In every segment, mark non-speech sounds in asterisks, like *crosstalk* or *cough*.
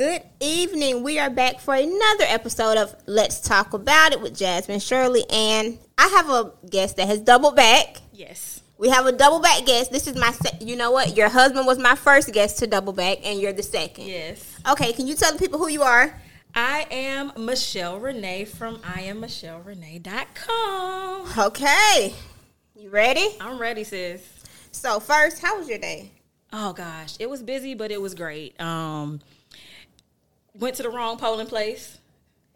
Good evening. We are back for another episode of Let's Talk About It with Jasmine Shirley. And I have a guest that has doubled back. Yes. We have a double back guest. This is my, se- you know what? Your husband was my first guest to double back, and you're the second. Yes. Okay, can you tell the people who you are? I am Michelle Renee from IamMichelleRenee.com. Okay. You ready? I'm ready, sis. So, first, how was your day? Oh gosh, it was busy, but it was great. Um, went to the wrong polling place.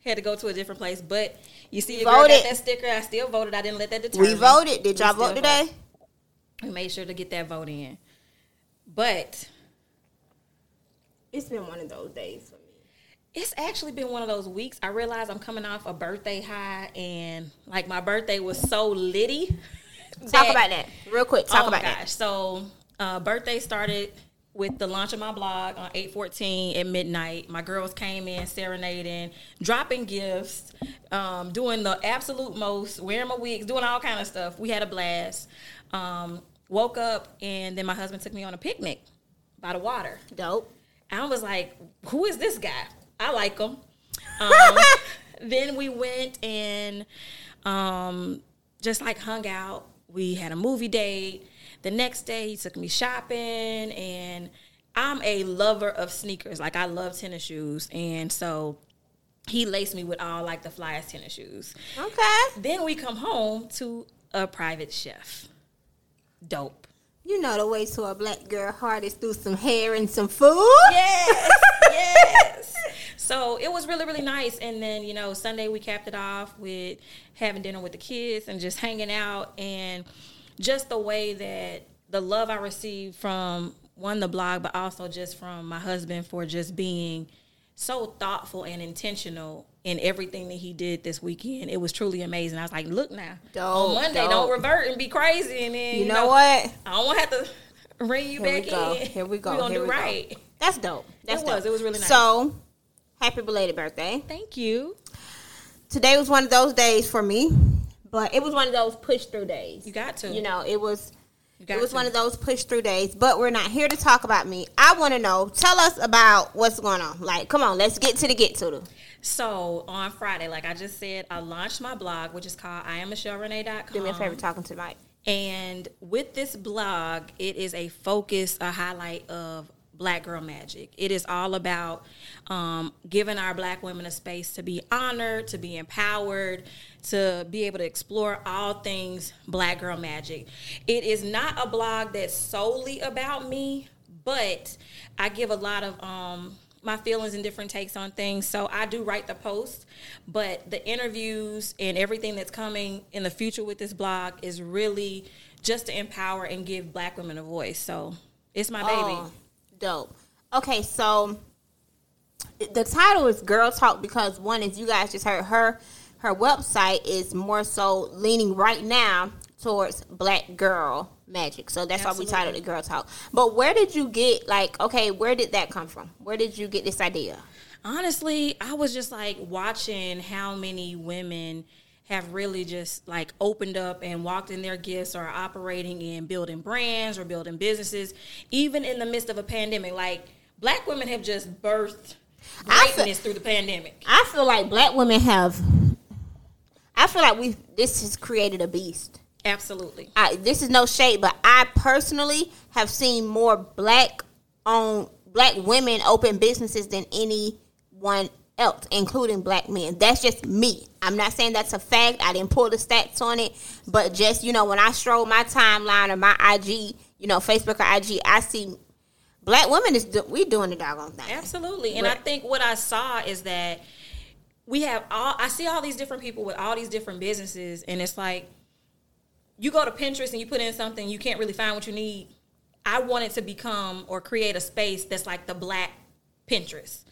Had to go to a different place, but you see, your girl Voted. got that sticker. I still voted. I didn't let that deter We me. voted. Did y'all still vote today? voted. We made sure to get that vote in. But It's been one of those days for me. it's actually been one of those weeks. I realized I'm coming off a birthday high, and like my birthday was so litty. Talk about that real quick. Talk oh about my that. gosh! So, uh, birthday started with the launch of my blog on eight fourteen at midnight. My girls came in serenading, dropping gifts, um, doing the absolute most, wearing my wigs, doing all kind of stuff. We had a blast. Um, woke up and then my husband took me on a picnic by the water. Dope. I was like, "Who is this guy? I like him." Um, *laughs* then we went and um, just like hung out. We had a movie date. The next day, he took me shopping, and I'm a lover of sneakers. Like I love tennis shoes, and so he laced me with all like the flyest tennis shoes. Okay. Then we come home to a private chef. Dope. You know the way to a black girl heart is through some hair and some food. yes, yes. *laughs* So it was really, really nice. And then, you know, Sunday we capped it off with having dinner with the kids and just hanging out. And just the way that the love I received from one, the blog, but also just from my husband for just being so thoughtful and intentional in everything that he did this weekend. It was truly amazing. I was like, look now, Dope, on Monday, dope. don't revert and be crazy. And then, You know what? I don't want to have to *laughs* ring you Here back in. Here we *laughs* go. We're to Here do we go. right. That's dope. That's It was. It was really nice. So, happy belated birthday. Thank you. Today was one of those days for me, but it was one of those push through days. You got to. You know, it was it was to. one of those push through days, but we're not here to talk about me. I want to know. Tell us about what's going on. Like, come on, let's get to the get to the. So on Friday, like I just said, I launched my blog, which is called I am MichelleRenee.com. Do me a favor, talking to Mike. And with this blog, it is a focus, a highlight of Black Girl Magic. It is all about um, giving our Black women a space to be honored, to be empowered, to be able to explore all things Black Girl Magic. It is not a blog that's solely about me, but I give a lot of um, my feelings and different takes on things. So I do write the post, but the interviews and everything that's coming in the future with this blog is really just to empower and give black women a voice. So it's my baby. Oh, dope. Okay, so the title is Girl Talk because one is you guys just heard her her website is more so leaning right now towards black girl magic. So that's why we titled it Girl Talk. But where did you get like okay, where did that come from? Where did you get this idea? Honestly, I was just like watching how many women have really just like opened up and walked in their gifts or are operating in building brands or building businesses, even in the midst of a pandemic. Like black women have just birthed I feel- greatness through the pandemic. I feel like black women have I feel like we this has created a beast. Absolutely. I, this is no shade, but I personally have seen more black owned black women open businesses than anyone else, including black men. That's just me. I'm not saying that's a fact. I didn't pull the stats on it, but just you know, when I stroll my timeline or my IG, you know, Facebook or IG, I see black women is do, we doing the doggone thing. Absolutely. And I think what I saw is that we have all I see all these different people with all these different businesses and it's like you go to Pinterest and you put in something you can't really find what you need. I wanted to become or create a space that's like the black Pinterest.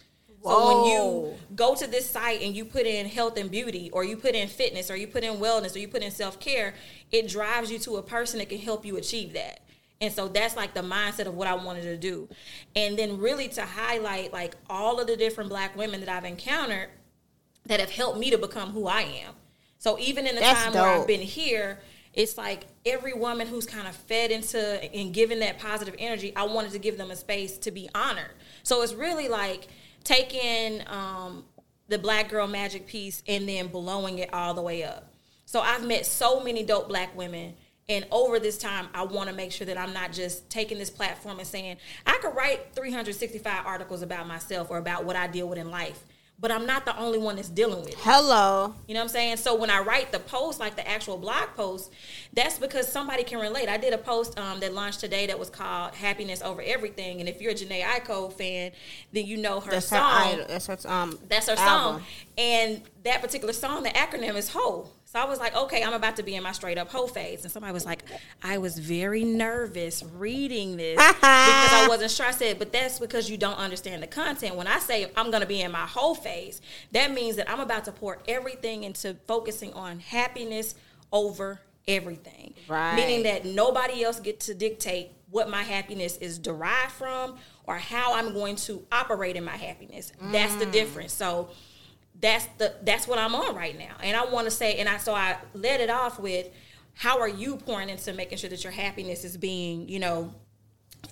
So when you go to this site and you put in health and beauty or you put in fitness or you put in wellness or you put in self-care, it drives you to a person that can help you achieve that. And so that's like the mindset of what I wanted to do. And then really to highlight like all of the different black women that I've encountered that have helped me to become who I am. So even in the That's time where I've been here, it's like every woman who's kind of fed into and given that positive energy, I wanted to give them a space to be honored. So it's really like taking um, the black girl magic piece and then blowing it all the way up. So I've met so many dope black women. And over this time, I want to make sure that I'm not just taking this platform and saying, I could write 365 articles about myself or about what I deal with in life but I'm not the only one that's dealing with it. Hello. You know what I'm saying? So when I write the post, like the actual blog post, that's because somebody can relate. I did a post um, that launched today that was called "Happiness Over Everything," and if you're a Jhené Aiko fan, then you know her That's song. her idol. That's her um. That's her album. song, and that particular song, the acronym is HO. So I was like, okay, I'm about to be in my straight up hoe phase. And somebody was like, I was very nervous reading this *laughs* because I wasn't sure. I said, but that's because you don't understand the content. When I say I'm going to be in my whole phase, that means that I'm about to pour everything into focusing on happiness over everything. Right. Meaning that nobody else get to dictate what my happiness is derived from or how I'm going to operate in my happiness. That's the mm. difference. So that's the that's what I'm on right now. And I want to say, and I so I let it off with, how are you pouring into making sure that your happiness is being, you know,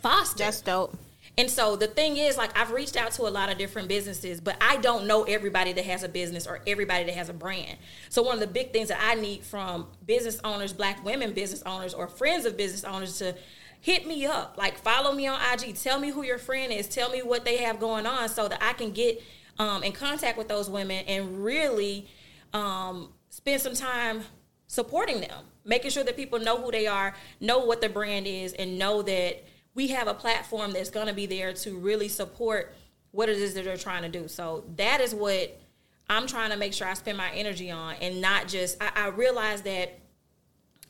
fostered? That's dope. And so the thing is, like, I've reached out to a lot of different businesses, but I don't know everybody that has a business or everybody that has a brand. So one of the big things that I need from business owners, black women business owners, or friends of business owners to hit me up, like follow me on IG, tell me who your friend is, tell me what they have going on, so that I can get um, in contact with those women and really um, spend some time supporting them, making sure that people know who they are, know what the brand is, and know that we have a platform that's going to be there to really support what it is that they're trying to do. So that is what I'm trying to make sure I spend my energy on, and not just. I, I realized that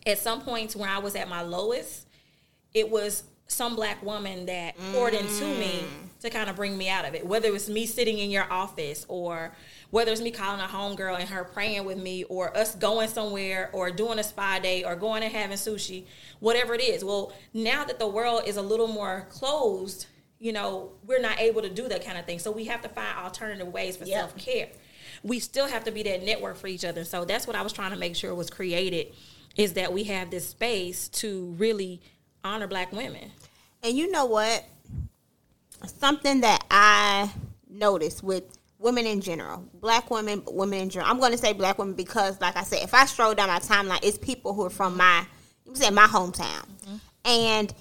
at some points when I was at my lowest, it was some black woman that poured into me to kind of bring me out of it. Whether it's me sitting in your office or whether it's me calling a homegirl and her praying with me or us going somewhere or doing a spa day or going and having sushi, whatever it is. Well, now that the world is a little more closed, you know, we're not able to do that kind of thing. So we have to find alternative ways for Yep. self-care. We still have to be that network for each other. So that's what I was trying to make sure was created is that we have this space to really honor black women. And you know what? Something that I noticed with women in general, black women, women in general. I'm going to say black women because, like I said, if I stroll down my timeline, it's people who are from my, you say my hometown, mm-hmm. and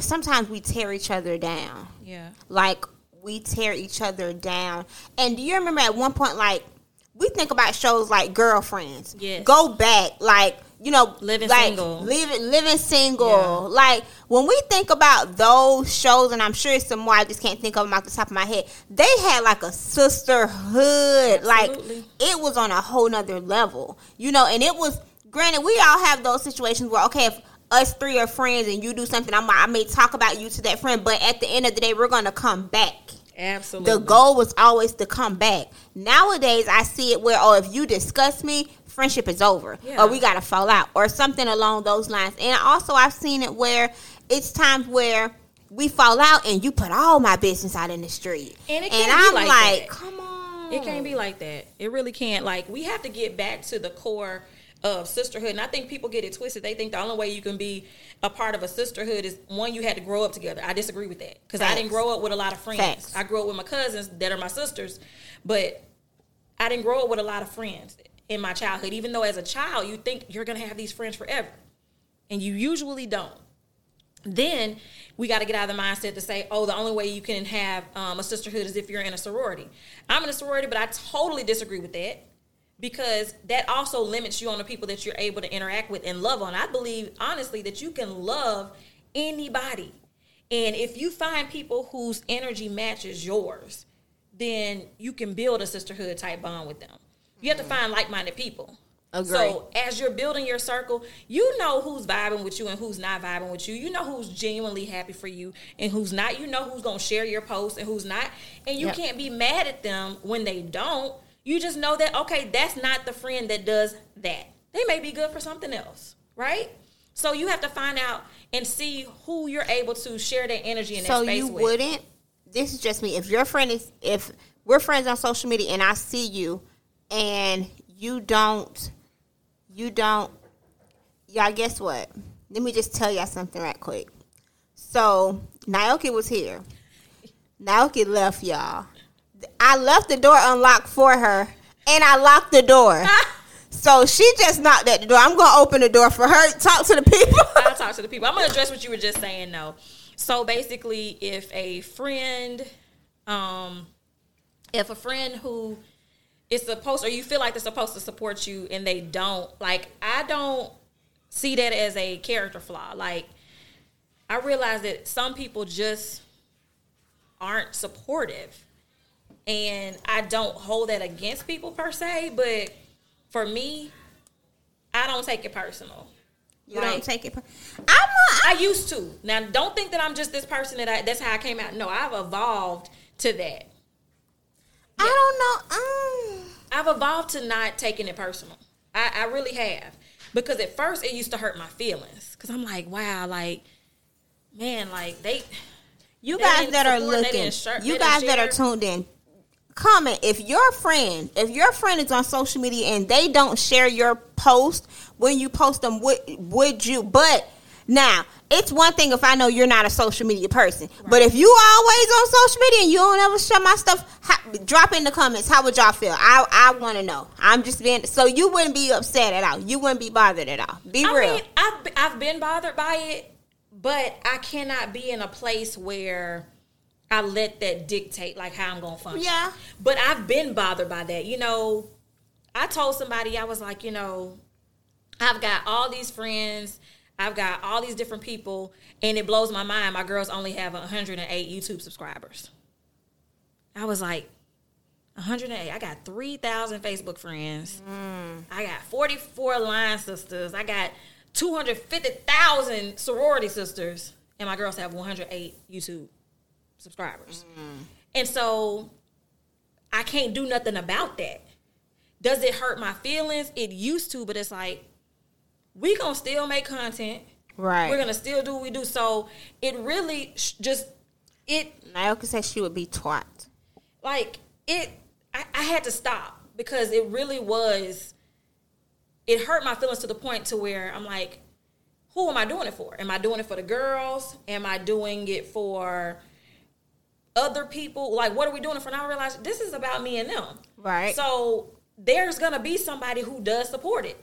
sometimes we tear each other down. Yeah. Like we tear each other down. And do you remember at one point, like we think about shows like Girlfriends? Yes. Go back, like you know, Living like, Single. living living single. Yeah. Like when we think about those shows, and I'm sure it's some more. I just can't think of them off the top of my head. They had like a sisterhood. Like it was on a whole nother level, you know. And it was granted we all have those situations where okay if us three are friends and you do something I'm, i may talk about you to that friend but at the end of the day we're gonna come back Absolutely. the goal was always to come back nowadays i see it where oh if you discuss me friendship is over Yeah. or we gotta fall out or something along those lines and also i've seen it where it's times where we fall out and you put all my business out in the street And it and i'm like like, come on It can't be like that. It really can't. Like we have to get back to the core of sisterhood. And I think people get it twisted. They think the only way you can be a part of a sisterhood is one you had to grow up together. I disagree with that because I didn't grow up with a lot of friends. Facts. I grew up with my cousins that are my sisters, but I didn't grow up with a lot of friends in my childhood. Even though as a child you think you're gonna have these friends forever, and you usually don't then we got to get out of the mindset to say, oh, the only way you can have um, a sisterhood is if you're in a sorority. I'm in a sorority, but I totally disagree with that because that also limits you on the people that you're able to interact with and love on. I believe, honestly, that you can love anybody. And if you find people whose energy matches yours, then you can build a sisterhood type bond with them. You have to mm-hmm. find like minded people. Agree. So as you're building your circle, you know who's vibing with you and who's not vibing with you. You know who's genuinely happy for you and who's not. You know who's gonna share your post and who's not. And you Yep. can't be mad at them when they don't. You just know that okay, that's not the friend that does that. They may be good for something else, right? So you have to find out and see who you're able to share that energy in that so you with. wouldn't this is just me if your friend is if we're friends on social media and i see you and you don't you don't y'all guess what let me just tell y'all something right quick so naoki was here naoki left y'all I left the door unlocked for her, and I locked the door. *laughs* so she just knocked at the door. I'm gonna open the door for her. Talk to the people. I'll *laughs* talk to the people. I'm gonna address what you were just saying though. So basically, if a friend, um, if a friend who is supposed or you feel like they're supposed to support you and they don't, like I don't see that as a character flaw. Like I realize that some people just aren't supportive. And I don't hold that against people per se, but for me, I don't take it personal. You don't take it. per- I'm. A, I used to. Now, don't think that I'm just this person that I. That's how I came out. No, I've evolved to that. I don't know. Um, I've evolved to not taking it personal. I, I really have. Because at first it used to hurt my feelings. Because I'm like, wow, like, man, like they. you They guys that are looking, you guys that are tuned in, comment if your friend, if your friend is on social media and they don't share your post when you post them, would would you? But now it's one thing if I know you're not a social media person, but if you always on social media and you don't ever share my stuff, how, drop in the comments. How would y'all feel? I I want to know. I'm just being so you wouldn't be upset at all. You wouldn't be bothered at all. Be I real. mean, I've I've been bothered by it, but I cannot be in a place where I let that dictate like how I'm gonna function. Yeah. But I've been bothered by that. You know, I told somebody I was like, you know, I've got all these friends. I've got all these different people, and it blows my mind. My girls only have 108 YouTube subscribers. I was like, 108. I got 3,000 Facebook friends. Mm. I got 44 line sisters. I got 250,000 sorority sisters. And my girls have 108 YouTube subscribers. And so I can't do nothing about that. Does it hurt my feelings? It used to, but it's like, we gonna still make content. Right. We're gonna still do what we do. So it really sh- just, it Naoka said she would be twat. like it I, I had to stop because it really was it hurt my feelings to the point to where i'm like who am i doing it for am i doing it for the girls am i doing it for other people like what are we doing for now i realize this is about me and them Right. so there's gonna be somebody who does support it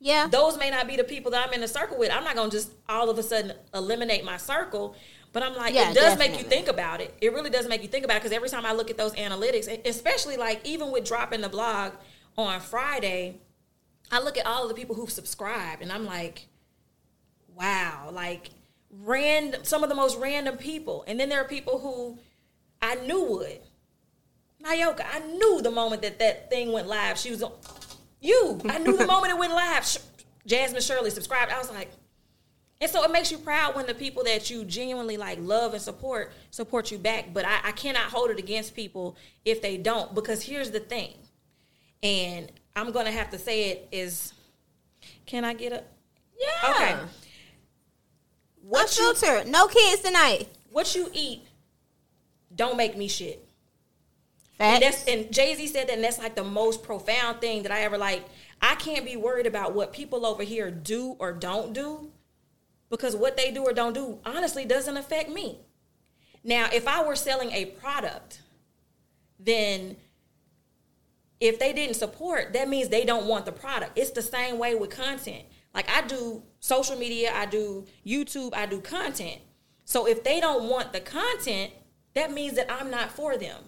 Yeah. those may not be the people that I'm in a circle with. I'm not gonna just all of a sudden eliminate my circle. But I'm like, Yeah, it does make you think about it. It really does make you think about it because every time I look at those analytics, especially like even with dropping the blog on Friday, I look at all of the people who've subscribed and I'm like, wow, like random, some of the most random people. And then there are people who I knew would. Nayoka, I knew the moment that that thing went live. She was on you. I knew the *laughs* moment it went live. Sh- Jasmine Shirley subscribed. I was like, and so it makes you proud when the people that you genuinely like love and support support you back. But I, I cannot hold it against people if they don't because here's the thing, and I'm gonna have to say it is. Can I get a? Yeah. Okay. What What you filter? No kids tonight. what you eat don't make me shit. Facts. And that's and Jay Z said that, and that's like the most profound thing that I ever like. I can't be worried about what people over here do or don't do, because what they do or don't do honestly doesn't affect me. Now, if I were selling a product, then if they didn't support, that means they don't want the product. It's the same way with content. Like I do social media, I do YouTube, I do content. So if they don't want the content, that means that I'm not for them.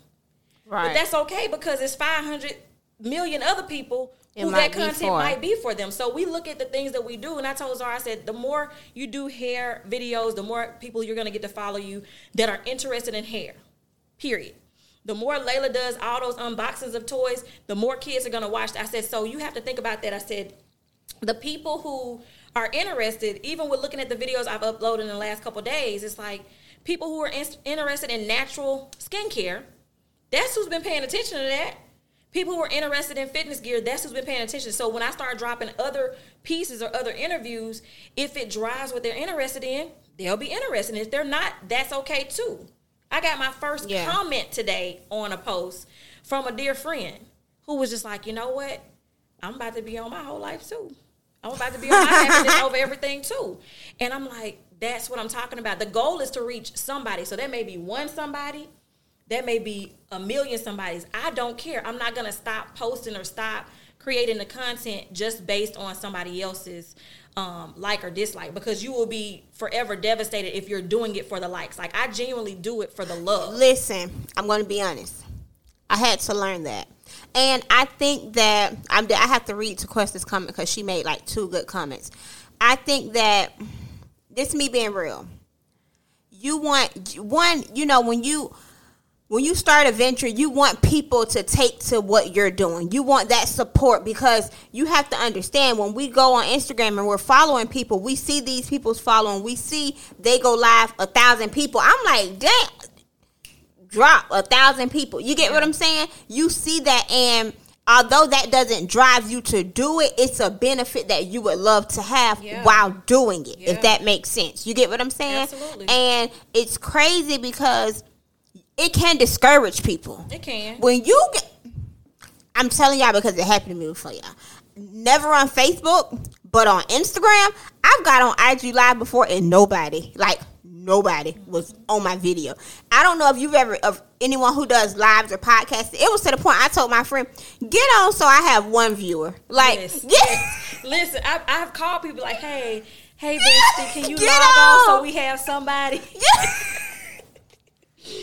right. But that's okay because it's 500 million other people It who that content might be for them. So we look at the things that we do, and I told Zara, I said, the more you do hair videos, the more people you're going to get to follow you that are interested in hair. Period. The more Layla does all those unboxings of toys, the more kids are going to watch. I said, so you have to think about that. I said, the people who are interested, even with looking at the videos I've uploaded in the last couple days, it's like people who are in- interested in natural skincare. That's who's been paying attention to that. People who are interested in fitness gear, that's who's been paying attention. So when I start dropping other pieces or other interviews, if it drives what they're interested in, they'll be interested. If they're not, that's okay too. I got my first Yeah. comment today on a post from a dear friend who was just like, you know what? I'm about to be on my whole life too. I'm about to be on my *laughs* happiness over everything too. And I'm like, that's what I'm talking about. The goal is to reach somebody. So there may be one somebody, that may be a million somebody's. I don't care. I'm not gonna stop posting or stop creating the content just based on somebody else's um, like or dislike because you will be forever devastated if you're doing it for the likes. Like I genuinely do it for the love. Listen, I'm going to be honest. I had to learn that. And I think that I'm, I have to read to Questa's comment because she made like two good comments. I think that this me being real. You want one, you know, when you when you start a venture, you want people to take to what you're doing. You want that support because you have to understand when we go on Instagram and we're following people, we see these people's following, we see they go live a thousand people. I'm like, damn, drop a thousand people. You get what I'm saying? You see that, and although that doesn't drive you to do it, it's a benefit that you would love to have Yeah. while doing it, Yeah. if that makes sense. You get what I'm saying? Absolutely. And it's crazy because it can discourage people. It can. When you get, I'm telling y'all because it happened to me before y'all. Never on Facebook, but on Instagram, I've got on IG Live before and nobody, like nobody, was on my video. I don't know if you've ever, of anyone who does lives or podcasts. It was to the point I told my friend, get on so I have one viewer. Like, *laughs* Yes. yes. Listen, I, I've called people like, hey, hey, Yes, Bestie, can you get log on so we have somebody? *laughs* Yes. *laughs*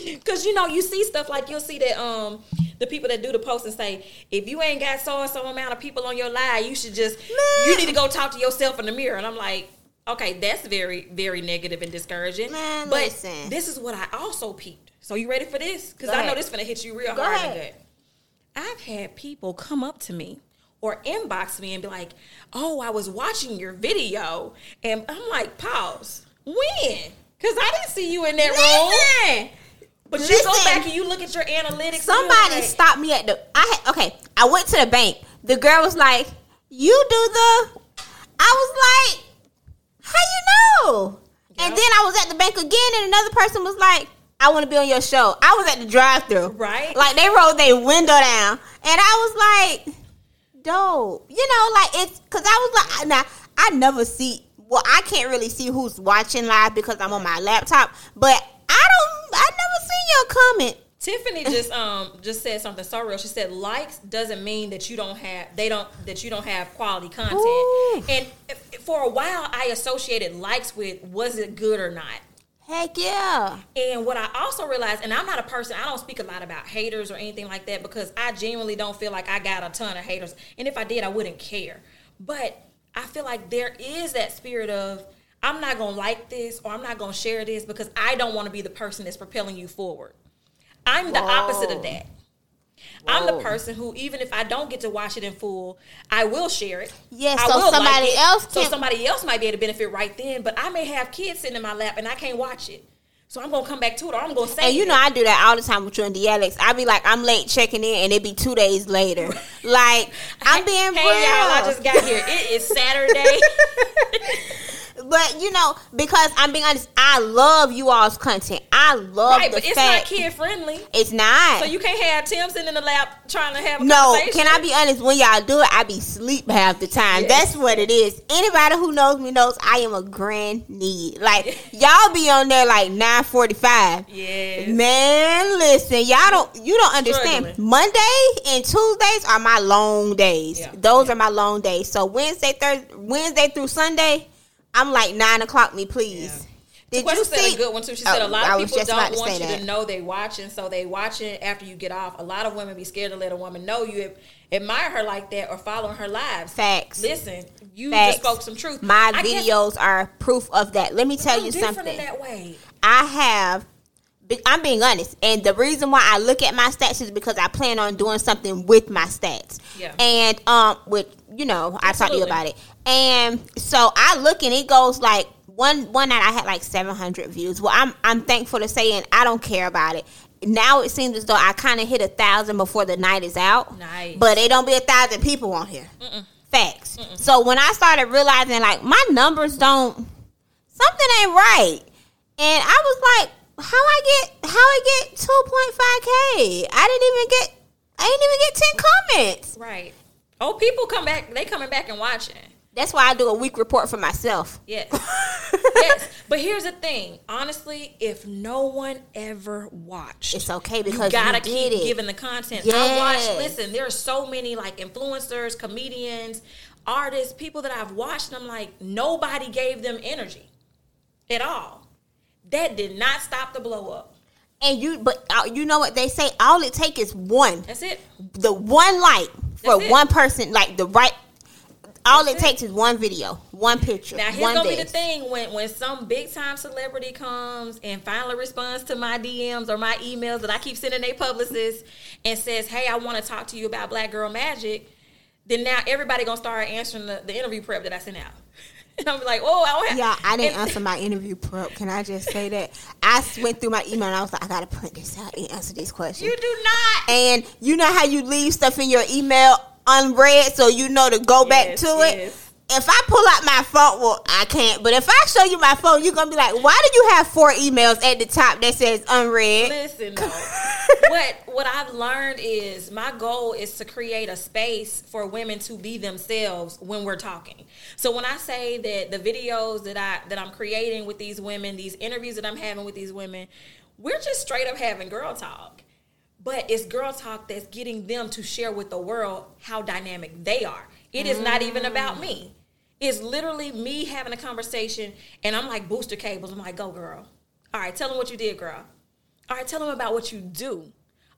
Because you know, you see stuff like you'll see that um the people that do the post and say, if you ain't got so and so amount of people on your live, you should just Man. you need to go talk to yourself in the mirror. And I'm like, okay, that's very very negative and discouraging. Man, but listen. this is what I also peeped. So you ready for this? Because I know this gonna hit you real Go hard and ahead. good. I've had people come up to me or inbox me and be like, "Oh, I was watching your video," and I'm like, "Pause. When? Because I didn't see you in that room." Listen. But you go back and you look at your analytics. Somebody like, stopped me at the. I had, okay. I went to the bank. The girl was like, "You do the." I was like, "How you know?" And then I was at the bank again, and another person was like, "I want to be on your show." I was at the drive-through, Right. Like they rolled their window down, and I was like, "Dope," you know, like it's because I was like, now I never see. Well, I can't really see who's watching live because I'm on my laptop, but I don't. I never seen your comment. Tiffany just um just said something so real. She said likes doesn't mean that you don't have they don't that you don't have quality content. Ooh. And for a while, I associated likes with was it good or not. Heck yeah. And what I also realized, and I'm not a person, I don't speak a lot about haters or anything like that because I genuinely don't feel like I got a ton of haters. And if I did, I wouldn't care. But I feel like there is that spirit of, I'm not going to like this or I'm not going to share this because I don't want to be the person that's propelling you forward. I'm the opposite of Whoa. that. I'm the person who, even if I don't get to watch it in full, I will share it. Yeah, I so somebody it. else so somebody else might be able to benefit right then. But I may have kids sitting in my lap and I can't watch it. So I'm gonna come back to it, or I'm gonna say. And you know, I do that all the time with you and Dialect. I be like, I'm late checking in, and it be two days later. *laughs* Like, I'm being hey, real. y'all, I just got here. It is Saturday. *laughs* but you know, because I'm being honest, I love you all's content. I love right, the but it's not kid friendly. it's not. So you can't have Tim sitting in the lap trying to have a no, can I be honest? When y'all do it, I be sleep half the time. Yes. That's what it is. Anybody who knows me knows I am a grand need. Like y'all be on there like nine forty five. Yes. Man, listen, y'all don't you don't understand. Struggling. Monday and Tuesdays are my long days. Yeah. Those are my long days. So Wednesday, Thursday, Wednesday through Sunday, I'm like nine o'clock. Me please. Did Questa you said see? a good one too. She oh, said Oh, a lot of people don't want you that. to know they watching, so they watching after you get off. A lot of women be scared to let a woman know you admire her like that or following her lives. Facts. Listen, you Facts. just spoke some truth. My I guess videos are proof of that. Let me tell I'm you something. in that way. I have. I'm being honest, and the reason why I look at my stats is because I plan on doing something with my stats. Yeah. And um, with you know, I talked to you about it, and so I look and it goes like one one night I had like 700 views. Well, I'm I'm thankful to say, and I don't care about it. Now it seems as though I kind of hit a thousand before the night is out. Nice. But it don't be a thousand people on here. Facts. So when I started realizing like my numbers don't something ain't right. And I was like, how I get how I get 2.5k? I didn't even get I didn't even get 10 comments. Right. Oh, people come back. They coming back and watching. That's why I do a week report for myself. Yes. *laughs* yes. But here's the thing. Honestly, if no one ever watched, It's okay because you you gotta did keep it. giving the content. I Yes. watch. Listen, there are so many like influencers, comedians, artists, people that I've watched. And I'm like, nobody gave them energy at all. That did not stop the blow up. And you, but uh, you know what they say? All it take is one, That's it. the one light for one person, like the right. All That's it it. takes is one video, one picture, Now here's one gonna be the thing when when some big time celebrity comes and finally responds to my DMs or my emails that I keep sending their publicists and says, "Hey, I want to talk to you about Black Girl Magic," then now everybody gonna start answering the, the interview prep that I sent out. *laughs* *laughs* And I'm like, "Oh, I don't have." Yeah, I didn't answer my interview prep. Can I just say that? I went through my email and I was like, I gotta print this out and answer these questions. You do not. and you know how you leave stuff in your email unread so you know to go back Yes, to it? yes. If I pull out my phone, well, I can't. But if I show you my phone, you're gonna be like, "Why do you have four emails at the top that says unread?" Listen, though, *laughs* what what I've learned is my goal is to create a space for women to be themselves when we're talking. So when I say that the videos that I that I'm creating with these women, these interviews that I'm having with these women, we're just straight up having girl talk. But it's girl talk that's getting them to share with the world how dynamic they are. It is not even about me. Mm. It's literally me having a conversation, and I'm like booster cables. I'm like, go girl. All right, tell them what you did, girl. All right, tell them about what you do.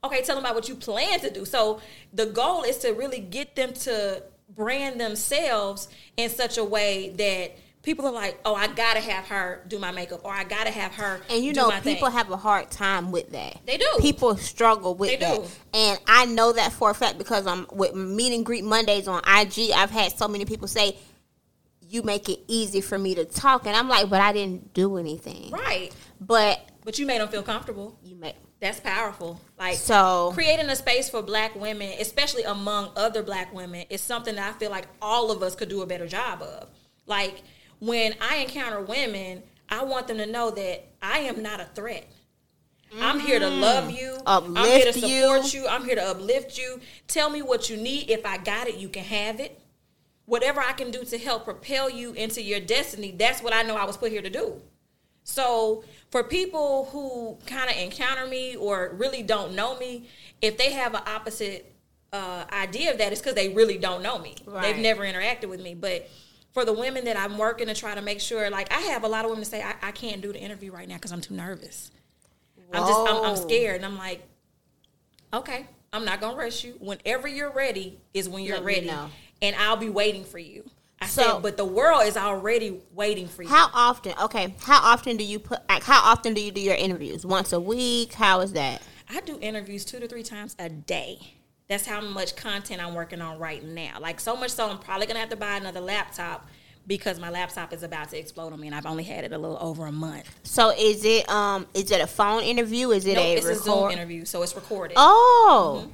Okay, tell them about what you plan to do. So the goal is to really get them to brand themselves in such a way that people are like, oh, I gotta have her do my makeup, or I gotta have her. And you know, my thing. people have a hard time with that. They do. People struggle with They that. do. And I know that for a fact because I'm with meet and greet Mondays on IG. I've had so many people say, "You make it easy for me to talk," and I'm like, "But I didn't do anything." right, But but you made them feel comfortable. you make That's powerful. Like so. creating a space for black women, especially among other black women, is something that I feel like all of us could do a better job of. Like when I encounter women, I want them to know that I am not a threat. I'm here to love mm. you. I'm here to Uplift support you. I'm here to uplift you. Tell me what you need. If I got it, you can have it. Whatever I can do to help propel you into your destiny, that's what I know I was put here to do. So for people who kind of encounter me or really don't know me, if they have an opposite uh, idea of that, it's because they really don't know me. Right. They've never interacted with me. But for the women that I'm working to try to make sure, like I have a lot of women say, I, I can't do the interview right now because I'm too nervous. I'm just, I'm, I'm scared. And I'm like, okay, I'm not gonna rush you. Whenever you're ready is when you're Let ready, and I'll be waiting for you. I So- said, but the world is already waiting for you. How often? Okay, how often do you put? Like, how often do you do your interviews? Once a week? How is that? I do interviews two to three times a day. That's how much content I'm working on right now. Like so much so, I'm probably gonna have to buy another laptop because my laptop is about to explode on me, and I've only had it a little over a month. So is it um is it a phone interview? Is it No, a it's a Zoom interview, so it's recorded. Oh,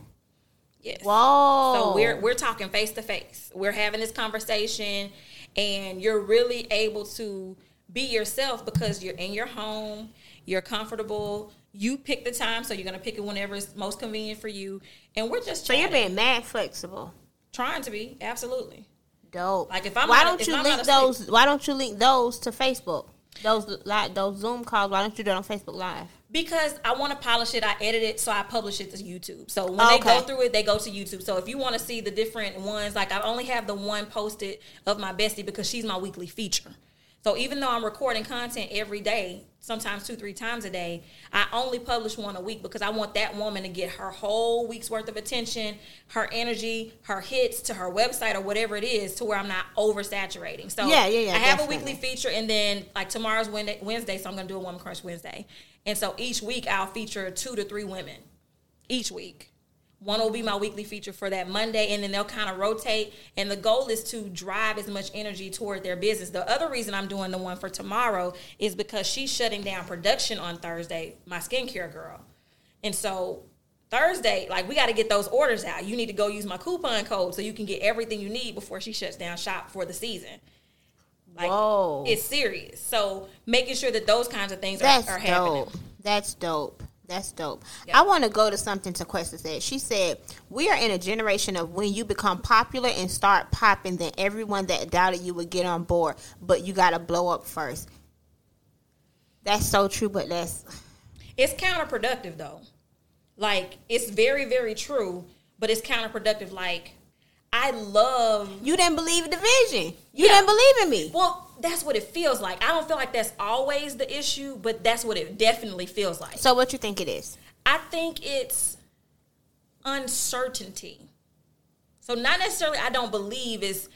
yes. whoa! So we're we're talking face to face. We're having this conversation, and you're really able to be yourself because you're in your home. You're comfortable. You pick the time, so you're gonna pick it whenever it's most convenient for you. And we're just so you're being mad flexible. trying to be absolutely. Dope. Like, if I'm why not- don't you I'm link those? Why don't you link those to Facebook? Those like those Zoom calls. Why don't you do it on Facebook Live? Because I want to polish it, I edit it, so I publish it to YouTube. So when Okay. they go through it, they go to YouTube. So if you want to see the different ones, like I only have the one posted of my bestie because she's my weekly feature. So even though I'm recording content every day, sometimes two, three times a day, I only publish one a week because I want that woman to get her whole week's worth of attention, her energy, her hits to her website or whatever it is, to where I'm not oversaturating. So Yeah, yeah, yeah, I have definitely. a weekly feature, and then like tomorrow's Wednesday, Wednesday, so I'm gonna do a Woman Crush Wednesday. And so each week I'll feature two to three women each week. One will be my weekly feature for that Monday, and then they'll kind of rotate. And the goal is to drive as much energy toward their business. The other reason I'm doing the one for tomorrow is because she's shutting down production on Thursday, my skincare girl. And so Thursday, like we got to get those orders out. You need to go use my coupon code so you can get everything you need before she shuts down shop for the season. Like Whoa. it's serious. So making sure that those kinds of things are, That's are happening. dope. That's dope. That's dope. Yeah. I want to go to something Tequesta said. She said, We are in a generation of when you become popular and start popping, then everyone that doubted you would get on board, but you got to blow up first. That's so true, but that's. It's counterproductive though. Like it's very very true, but it's counterproductive. Like I love. You didn't believe in the vision. You Yeah. didn't believe in me. Well, that's what it feels like. I don't feel like that's always the issue, but that's what it definitely feels like. So, what you think it is? I think it's uncertainty. So not necessarily I don't believe is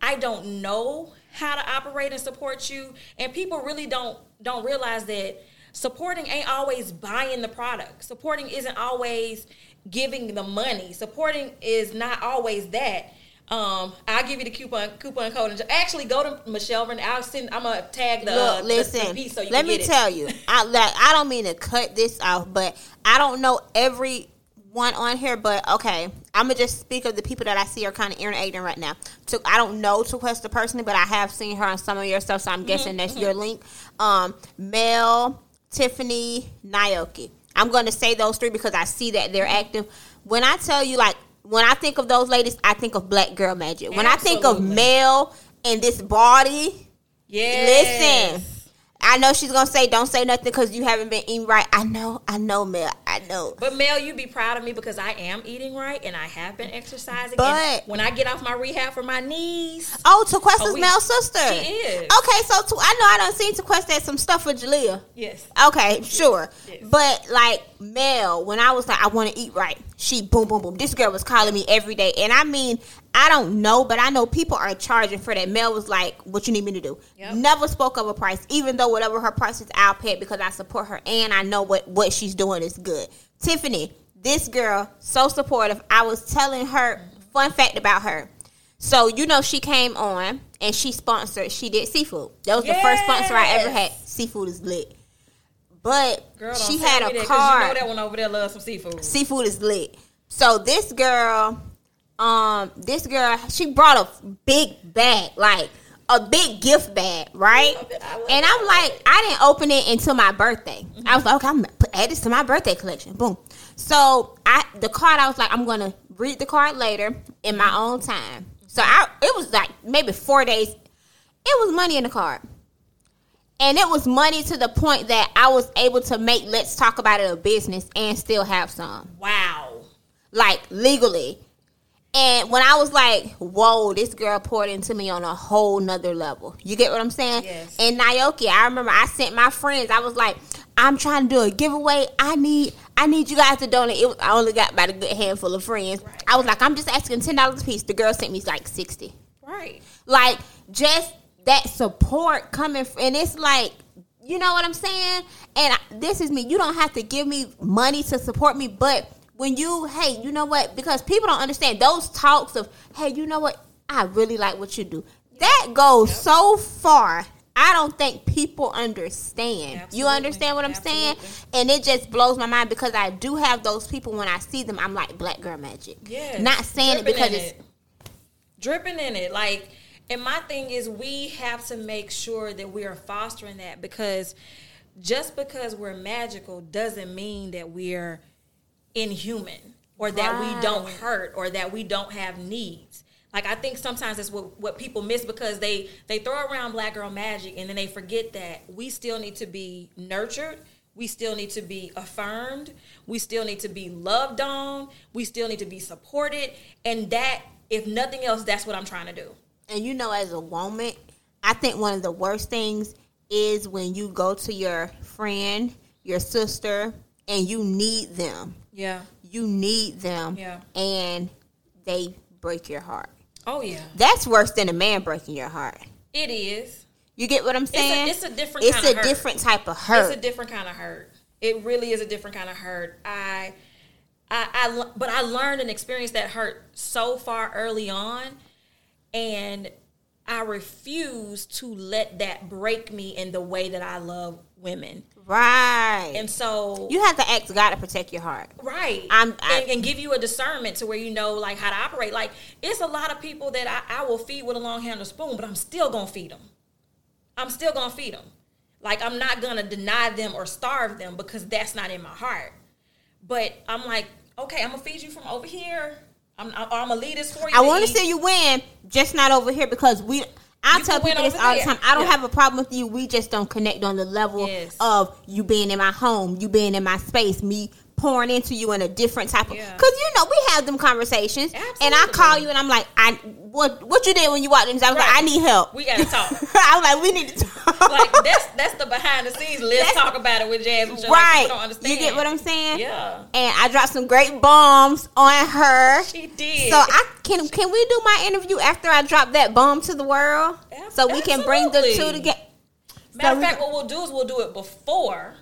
I don't know how to operate and support you and people really don't don't realize that supporting ain't always buying the product. Supporting isn't always giving the money. Supporting is not always that. Um, I'll give you the coupon coupon code. And actually, go to Michelle. Vern- I'll send. I'm gonna tag the. Look, listen. the piece so you let me tell you, I like. I don't mean to cut this off, but I don't know every one on here. But okay, I'm gonna just speak of the people that I see are kind of irritating right now. So I don't know Tequesta personally, but I have seen her on some of your stuff, so I'm guessing that's your link. Um, Mel, Tiffany, Naoki. I'm gonna say those three because I see that they're active. When I tell you, like, when I think of those ladies, I think of Black Girl Magic. When I think of Absolutely. Mel and this body. Yes. Listen, I know she's gonna say don't say nothing because you haven't been eating right. I know, I know, Mel. I know. But Mel, you'd be proud of me because I am eating right and I have been exercising. But- when I get off my rehab for my knees, Oh, Tequesta's Oh, we- Mel's sister. She is. Okay, so to, I know I done seen Tequesta at some stuff with Jalea. yes, Okay, sure. Yes. But like Mel, when I was like, I want to eat right, she boom, boom, boom. This girl was calling me every day, and I mean, I don't know, but I know people are charging for that. Mel was like, "What you need me to do?" Yep. Never spoke of a price, even though whatever her price is, I'll pay it because I support her and I know what what she's doing is good. Tiffany, this girl, so supportive. I was telling her fun fact about her. So you know she came on and she sponsored. She did seafood. That was the first sponsor I ever had. Seafood is lit. But girl, she had a that, card. You know that one over there loves some seafood. Seafood is lit. So this girl, um, this girl, she brought a big bag, like a big gift bag, right? love it. I love And. I'm like, I didn't open it until my birthday. I was like, okay, I'm gonna add this to my birthday collection. Boom. So I, the card, I was like, I'm gonna read the card later in my own time. So I, it was like maybe four days. It was money in the card. And it was money to the point that I was able to make Let's Talk About It a business and still have some. Wow. Like legally. And when I was like, whoa, this girl poured into me on a whole nother level. You get what I'm saying? Yes. And Naoki, I remember I sent my friends, I was like, I'm trying to do a giveaway. I need I need you guys to donate. It was, I only got about a good handful of friends. Right. I was like, I'm just asking ten dollars a piece. The girl sent me like sixty Right. like just that support coming f- and it's like you know what i'm saying and I, this is me you don't have to give me money to support me but when you hey you know what? Because people don't understand those talks of hey you know what? I really like what you do. That goes so far. I don't think people understand. You understand what i'm saying? And it just blows my mind because i do have those people when i see them i'm like black girl magic. Yes. not saying it because it's it. dripping in it. Like, and my thing is, we have to make sure that we are fostering that because just because we're magical doesn't mean that we're inhuman or that we don't hurt or that we don't have needs. Like I think sometimes that's what, what people miss because they they throw around black girl magic and then they forget that we still need to be nurtured. We still need to be affirmed. We still need to be loved on. We still need to be supported. And that, if nothing else, that's what I'm trying to do. And you know, as a woman, I think one of the worst things is when you go to your friend, your sister, and you need them. Yeah. You need them. Yeah. And they break your heart. Oh yeah. That's worse than a man breaking your heart. It is. You get what I'm saying? it's a different It's a different type of hurt. It's a different kind of hurt. It really is a different kind of hurt. I, I, I, but I learned and experienced that hurt so far early on, and I refuse to let that break me in the way that I love women. Right. And so, you have to ask God to protect your heart. right, I'm- I- and, and give you a discernment to where you know like how to operate. Like it's a lot of people that I, I will feed with a long handled spoon, but I'm still gonna feed them. I'm still gonna feed them. Like I'm not gonna deny them or starve them because that's not in my heart. But I'm like, okay, I'm gonna feed you from over here. I'm, I'm, I'm gonna lead this for you. I want to see you win, just not over here because we. I You tell people this all the time. I don't Yeah. have a problem with you. We just don't connect on the level Yes. of you being in my home, you being in my space, me pouring into you in a different type of. Yeah. Because you know we have them conversations, and I call you and I'm like, I what what you did when you walked in? I was like, I need help. We gotta talk. *laughs* I was like, we need to talk. like that's that's the behind the scenes. Let's That's- talk about it with Jazz. Right. Like, people don't understand. You get what I'm saying? Yeah, And I dropped some great bombs on her. she did. So I can can we do my interview after I drop that bomb to the world, Ab- so we can bring the two absolutely. together. Matter of we- fact, what we'll do is we'll do it before,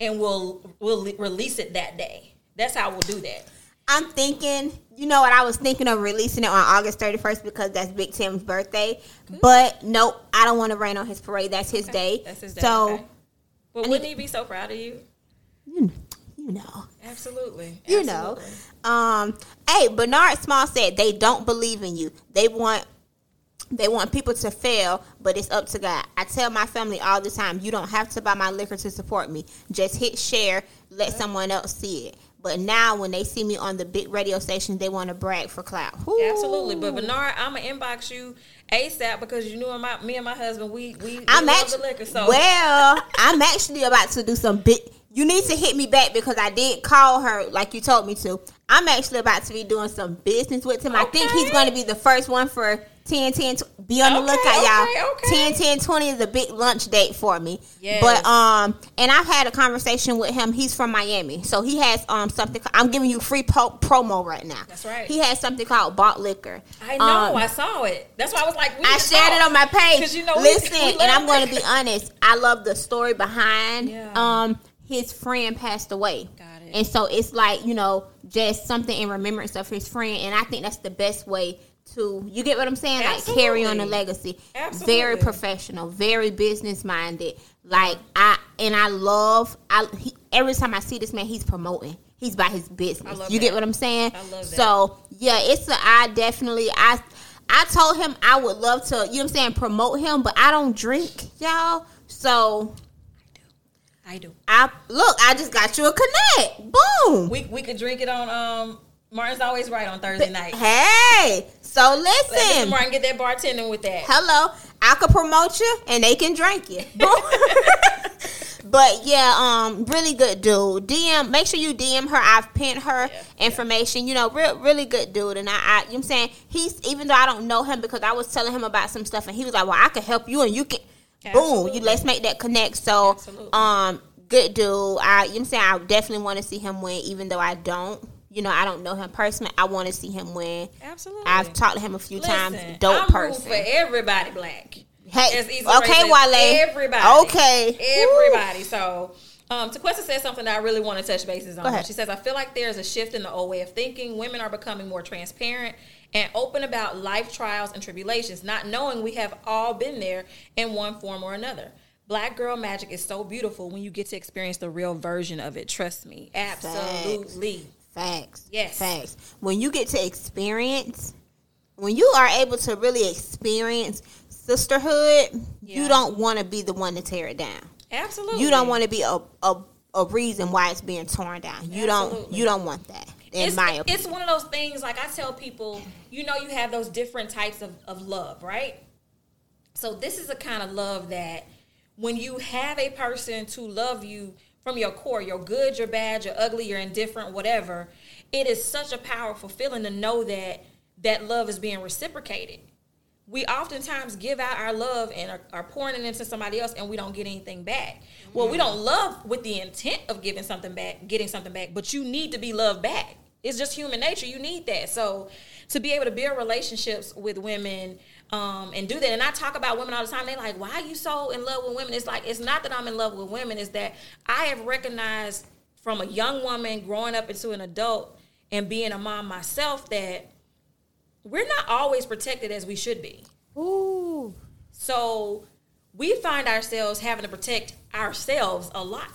and we'll we'll release it that day. That's how we'll do that. I'm thinking, you know what? I was thinking of releasing it on August 31st because that's Big Tim's birthday. But nope, I don't want to rain on his parade. That's his day. That's his day. So okay. Well, wouldn't he be so proud of you? you, you know, Absolutely. you know. Um, hey, Bernard Small said they don't believe in you. They want. They want people to fail, but it's up to God. I tell my family all the time, you don't have to buy my liquor to support me. Just hit share, let someone else see it. But now when they see me on the big radio station, they want to brag for clout. Absolutely. But Bernard, I'm gonna inbox you ASAP because you knew my me and my husband we we, we I'm love actually the liquor. So well. *laughs* I'm actually about to do some big. You need to hit me back because I did call her like you told me to. I'm actually about to be doing some business with him. I think he's going to be the first one for 10 10 tw- be on the Okay, lookout okay, y'all okay. 10 10 20 is a big lunch date for me Yes. but um and i've had a conversation with him he's from miami so he has um something i'm giving you free po- promo right now That's right. he has something called bought liquor I know Um, I saw it. That's why I was like, we I shared it on my page. you know, *laughs* listen, we and I'm going to be honest. I love the story behind. Yeah. Um, his friend passed away, Got it. and so it's like you know, just something in remembrance of his friend, and I think that's the best way to. You get what I'm saying? Like carry on the legacy. Absolutely. Very professional, very business minded. Like I and I love. I he, every time I see this man, he's promoting. He's by his business. You get what I'm saying? I love that. So yeah, it's a I definitely I I told him I would love to, you know what I'm saying, promote him, but I don't drink, y'all. So I do. I look, I just got you a connect. Boom. We we could drink it on um Martin's always right on Thursday night. Hey, so Let Mr. listen. Martin get that bartending with that. Hello, I could promote you and they can drink you. *laughs* Boom. *laughs* but yeah, um, really good dude. DM, make sure you DM her. I've pinned her Yeah, information. You know, real, really good dude. And I, I, you know what I'm saying he's even though I don't know him because I was telling him about some stuff and he was like, well, I could help you and you can. Boom, you let's make that connect. So, Absolutely. um, good dude. I, you know saying I definitely want to see him win, even though I don't. You know, I don't know him personally. I want to see him win. Absolutely. I've talked to him a few times. Dope I'm person. for everybody black. Hey, okay, Wale. Everybody. Okay. Everybody. So, um, Tequesta said something that I really want to touch bases on. She says, I feel like there's a shift in the old way of thinking. Women are becoming more transparent and open about life trials and tribulations, not knowing we have all been there in one form or another. Black girl magic is so beautiful when you get to experience the real version of it. Trust me. Absolutely. Facts. Yes. Facts. When you get to experience, when you are able to really experience sisterhood, you don't want to be the one to tear it down. Absolutely. You don't want to be a, a a reason why it's being torn down. You don't you don't want that. In it's, my opinion. it's one of those things like I tell people, you know, you have those different types of, of love, right? So this is a kind of love that when you have a person to love you from your core, your good, your bad, your ugly, your indifferent, whatever, it is such a powerful feeling to know that that love is being reciprocated. We oftentimes give out our love and are, are pouring it into somebody else, and we don't get anything back. Well, we don't love with the intent of giving something back, getting something back, but you need to be loved back. It's just human nature. You need that. So to be able to build relationships with women um, and do that, and I talk about women all the time. They like, why are you so in love with women? It's like it's not that I'm in love with women. It's that I have recognized from a young woman growing up into an adult and being a mom myself that we're not always protected as we should be. Ooh. So we find ourselves having to protect ourselves a lot.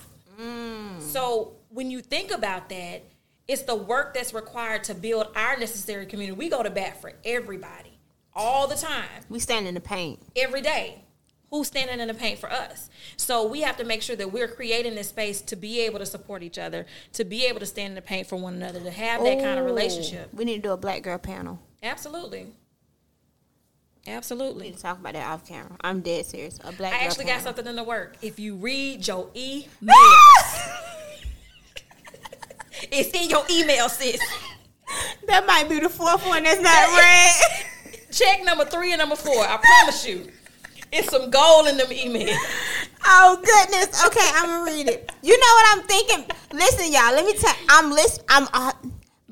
So when you think about that, it's the work that's required to build our necessary community. We go to bat for everybody all the time, We stand in the paint. every day. who's standing in the paint for us. So we have to make sure that we're creating this space to be able to support each other, to be able to stand in the paint for one another, to have that kind of relationship. We need to do a black girl panel. Absolutely. We Absolutely. need to talk about that off camera. I'm dead serious. A black I actually got panel. something in the work. If you read your emails, *laughs* it's in your email, sis. *laughs* That might be the fourth one that's not read. *laughs* Check number three and number four. I promise you. It's some gold in them emails. Oh goodness. Okay, I'm gonna read it. You know what I'm thinking? Listen, y'all. Let me tell. I'm listen. I'm. Uh,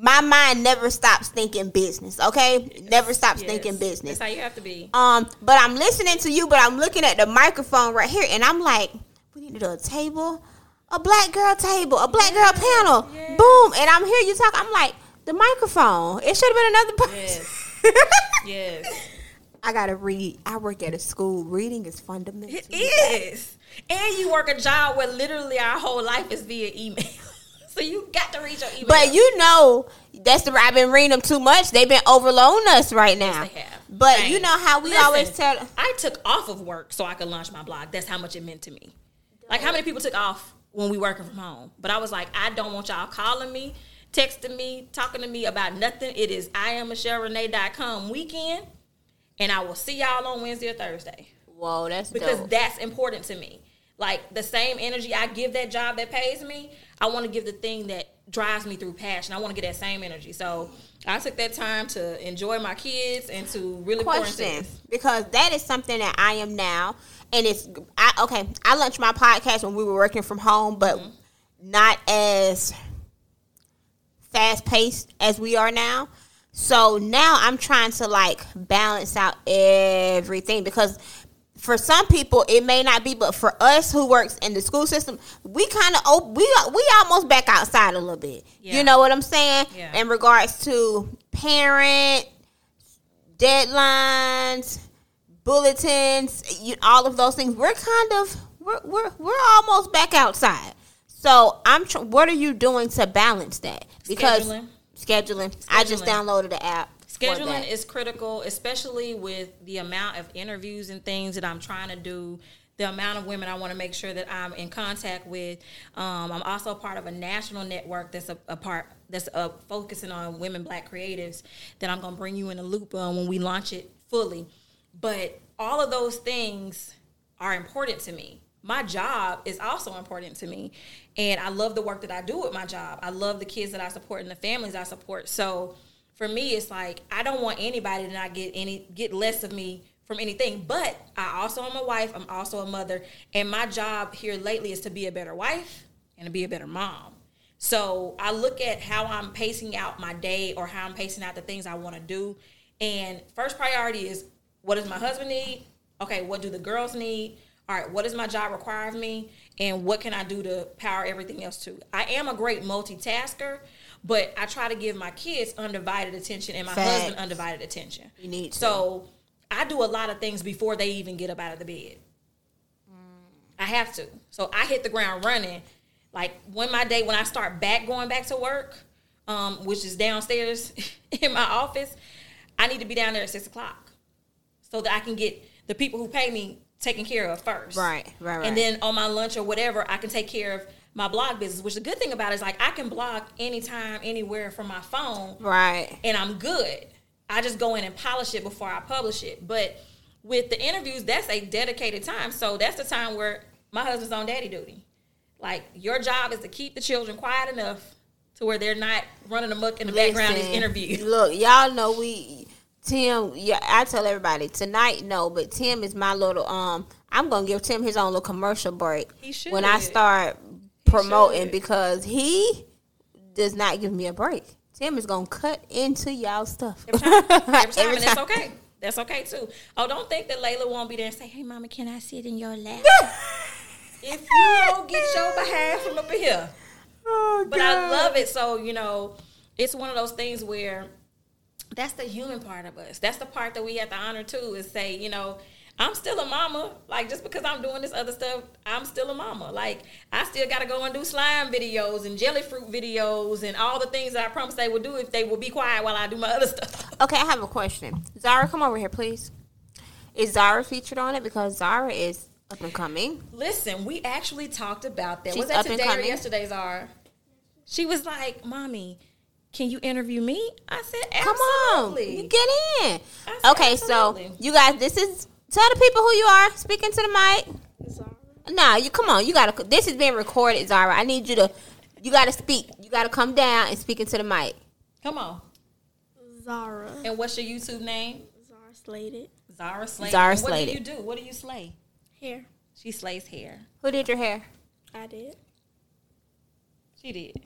my mind never stops thinking business. Okay, never stops thinking business. That's how you have to be. Um, but I'm listening to you, but I'm looking at the microphone right here, and I'm like, we need to do a table, a black girl table, a black girl panel. yes. Boom, and I'm here. You talk. I'm like, the microphone. It should have been another person. *laughs* Yes. I gotta read. I work at a school. Reading is fundamental. It is. And you work a job where literally our whole life is via email. *laughs* so you got to read your email. But you know, that's the I've been reading them too much. They've been overloading us right now. they have. But Dang. you know how we Listen, always tell. I took off of work so I could launch my blog. That's how much it meant to me. Like how many people took off when we working from home? But I was like, I don't want y'all calling me, texting me, talking to me about nothing. It is I am MichelleRenee.com weekend. And I will see y'all on Wednesday or Thursday. Whoa, that's because dope. that's important to me. Like the same energy I give that job that pays me, I want to give the thing that drives me through passion. I want to get that same energy. So I took that time to enjoy my kids and to really question because that is something that I am now, and it's I okay. I launched my podcast when we were working from home, but Mm-hmm. not as fast paced as we are now. So now I'm trying to like balance out everything because for some people it may not be, but for us who works in the school system, we kind of op- we we almost back outside a little bit. Yeah. You know what I'm saying? Yeah. In regards to parent deadlines, bulletins, you, all of those things. We're kind of we're we're we're almost back outside. So I'm. Tr- what are you doing to balance that? Because Scheduling. scheduling. I just downloaded the app. Scheduling is critical, especially with the amount of interviews and things that I'm trying to do. The amount of women I want to make sure that I'm in contact with. Um, I'm also part of a national network that's a, a part that's uh, focusing on women Black creatives. That I'm going to bring you in a loop on when we launch it fully. But all of those things are important to me. My job is also important to me. And I love the work that I do with my job. I love the kids that I support and the families I support. So for me, it's like I don't want anybody to not get any get less of me from anything. But I also am a wife. I'm also a mother, and my job here lately is to be a better wife and to be a better mom. So I look at how I'm pacing out my day or how I'm pacing out the things I want to do. And first priority is what does my husband need? Okay, what do the girls need? All right, what does my job require of me? And what can I do to power everything else too? I am a great multitasker, but I try to give my kids undivided attention and my Facts. husband undivided attention. You need to. So I do a lot of things before they even get up out of the bed. I have to. So I hit the ground running. Like when my day, when I start back going back to work, um, which is downstairs *laughs* in my office, I need to be down there at six o'clock so that I can get the people who pay me taken care of first. Right, right, right. And then on my lunch or whatever, I can take care of my blog business. Which the good thing about it is like I can blog anytime, anywhere from my phone right. and I'm good. I just go in and polish it before I publish it. But with the interviews, that's a dedicated time. So that's the time where my husband's on daddy duty. Like your job is to keep the children quiet enough to where they're not running amok in the background of these interviews. Look, y'all know we Tim. Yeah, I tell everybody tonight. No, but Tim is my little. Um, I'm gonna give Tim his own little commercial break He should. when I start promoting should. because he does not give me a break. Tim is gonna cut into y'all stuff Every time, *laughs* every time, Every and that's okay. That's okay too. Oh, don't think that Layla won't be there and say, "Hey, Mama, can I sit in your lap?" if you don't get your behalf from up here, Oh, but I love it. So you know, it's one of those things where that's the human part of us. That's the part that we have to honor too. Is say, you know, I'm still a mama. Like just because I'm doing this other stuff, I'm still a mama. Like I still got to go and do slime videos and jelly fruit videos and all the things that I promised they would do if they would be quiet while I do my *laughs* other stuff. Okay, I have a question. Zara, come over here, please. Is Zara featured on it? Because Zara is up and coming. Listen, we actually talked about that. She's was that up and today or yesterday, Zara? She was like, "Mommy, can you interview me?" I said, Come on, you get in. I said, Okay, so you guys, this is tell the people who you are. Speaking to the mic. Zara. Nah, you come on. You gotta. This is being recorded, Zara. I need you to. You gotta speak. You gotta come down and speak into the mic. Come on. Zara. And what's your YouTube name? Zara slated. Zara Slay. Zara And What do you do? What do you slay? Hair. She slays hair. Who did your hair? I did. She did.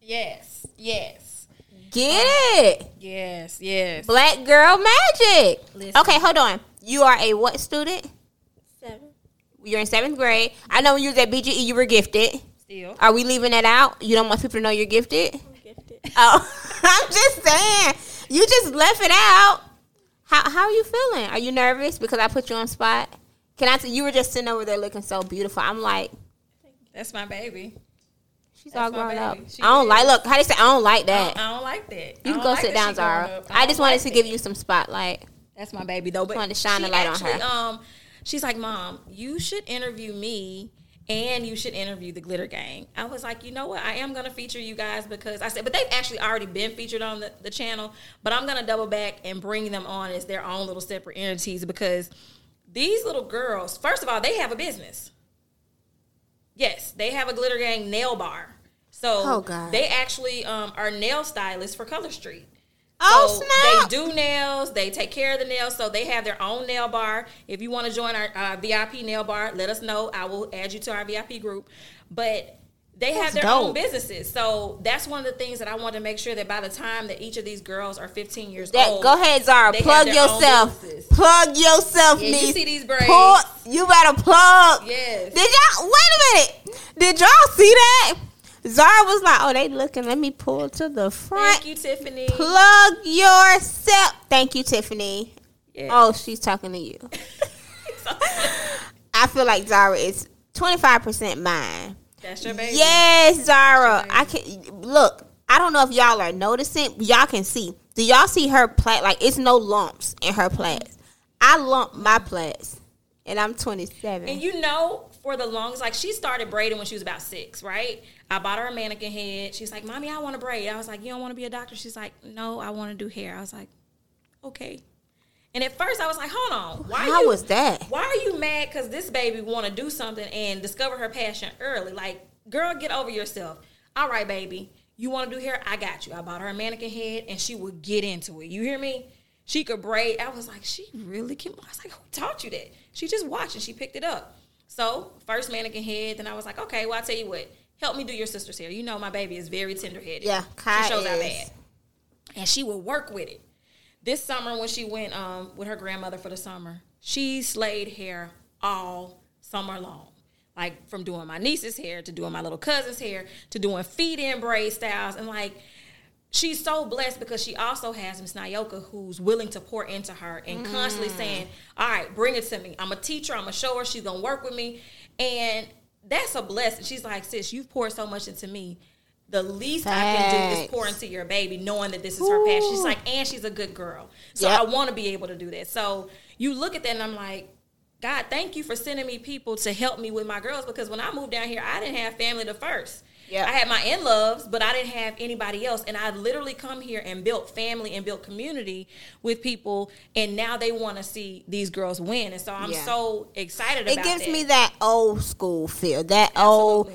Yes. Yes. Get um, it, Yes. Yes. Black Girl Magic. Listen. Okay, hold on. You are a what student? Seven. You're in seventh grade. I know when you was at BGE, you were gifted. Still. Are we leaving that out? You don't want people to know you're gifted? I'm gifted. *laughs* Oh, *laughs* I'm just saying. You just left it out. How how are you feeling? Are you nervous because I put you on spot? Can I? T- you were just sitting over there looking so beautiful. I'm like, That's my baby. She's That's all grown up. She I don't is. like. Look, how they say? I don't like I that. don't, I don't like that. You can go like sit down, Zara. up. I, just wanted like to that. give you some spotlight. That's my baby though. But wanted to shine she light on her. Um, she's like, Mom, you should interview me. And you should interview the Glitter Gang. I was like, you know what? I am going to feature you guys because I said, but they've actually already been featured on the, the channel. But I'm going to double back and bring them on as their own little separate entities because these little girls, first of all, they have a business. Yes, they have a Glitter Gang nail bar. So Oh, God. they actually um, are nail stylists for Color Street. Oh snap! They do nails. They take care of the nails. So they have their own nail bar. If you want to join our uh, VIP nail bar, let us know. I will add you to our VIP group. But they have That's their own businesses. So that's one of the things that I want to make sure that by the time that each of these girls are 15 years That, old, go ahead, Zara. have Plug yourself. Plug yourself, Yeah, you see these braids? Pull- you better plug. Yes. Did y'all wait a minute? Did y'all see that? Zara was like, "Oh, they looking. Let me pull to the front. Thank you, Tiffany. Plug yourself. Thank you, Tiffany. Yeah. Oh, she's talking to you. *laughs* I feel like Zara is twenty five percent mine. That's your baby. Yes, Zara. That's I can look. I don't know if y'all are noticing. Y'all can see. Do y'all see her plait? Like it's no lumps in her plaits. I lump my plaits, and I'm 27. And you know, for the longest, like she started braiding when she was about six, right? I bought her a mannequin head. She's like, "Mommy, I want to braid." I was like, "You don't want to be a doctor?" She's like, "No, I want to do hair." I was like, "Okay." And at first, I was like, "Hold on, why How you, was that? Why are you mad? Because this baby want to do something and discover her passion early. Like, girl, get over yourself. All right, baby, you want to do hair? I got you. I bought her a mannequin head, and she would get into it. You hear me? She could braid. I was like, she really can. I was like, who taught you that? She just watched and she picked it up. So first mannequin head. Then I was like, okay, well, I'll tell you what. Help me do your sister's hair. You know, my baby is very tender headed. Yeah, Kai she shows out bad and she will work with it. This summer, when she went um, with her grandmother for the summer, she slayed hair all summer long. Like from doing my niece's hair to doing my little cousin's hair to doing feed in braid styles. And like, she's so blessed because she also has Miss Nyoka who's willing to pour into her and constantly saying, All right, bring it to me. I'm a teacher, I'm gonna show her, she's gonna work with me. And that's a blessing. She's like, sis, you've poured so much into me. The least I can do is pour into your baby, knowing that this is her passion. She's like, and she's a good girl. So Yep. I want to be able to do that. So you look at that and I'm like, God, thank you for sending me people to help me with my girls because when I moved down here, I didn't have family to first. Yep. I had my in loves, but I didn't have anybody else. And I literally come here and built family and built community with people. And now they want to see these girls win. And so I'm Yeah. so excited It gives that. me that old school feel. That old.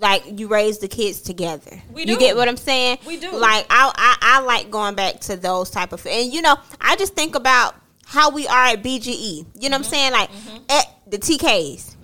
Like you raise the kids together. We You do. get what I'm saying? We do. Like I, I, I like going back to those type of, and you know, I just think about how we are at BGE. You know Mm-hmm. what I'm saying? Like at the TKs.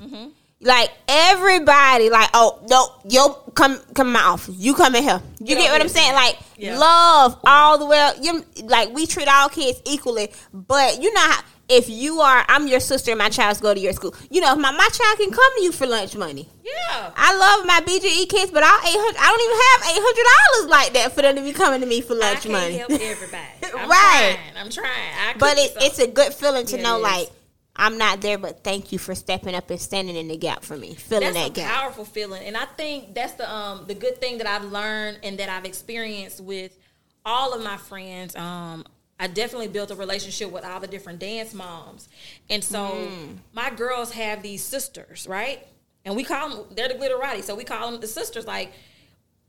Like everybody, like oh no, yo, come come in my office. You come in here. You Get get what I'm saying? Like Yeah. love all the way. up. You like we treat all kids equally, but you know how if you are, I'm your sister, and my child's go to your school. You know, my my child can come to you for lunch money. Yeah. I love my BGE kids, but I eight hundred. I don't even have eight hundred dollars like that for them to be coming to me for I lunch money. help everybody. *laughs* I'm Right. trying. I'm trying. I But it, it's a good feeling to Yeah, know, like I'm not there, but thank you for stepping up and standing in the gap for me, filling that's that a gap. powerful feeling and i think that's the um the good thing that i've learned and that i've experienced with all of my friends um I definitely built a relationship with all the different dance moms. And so Mm. my girls have these sisters, right? And we call them, they're the glitterati. So we call them the sisters. Like,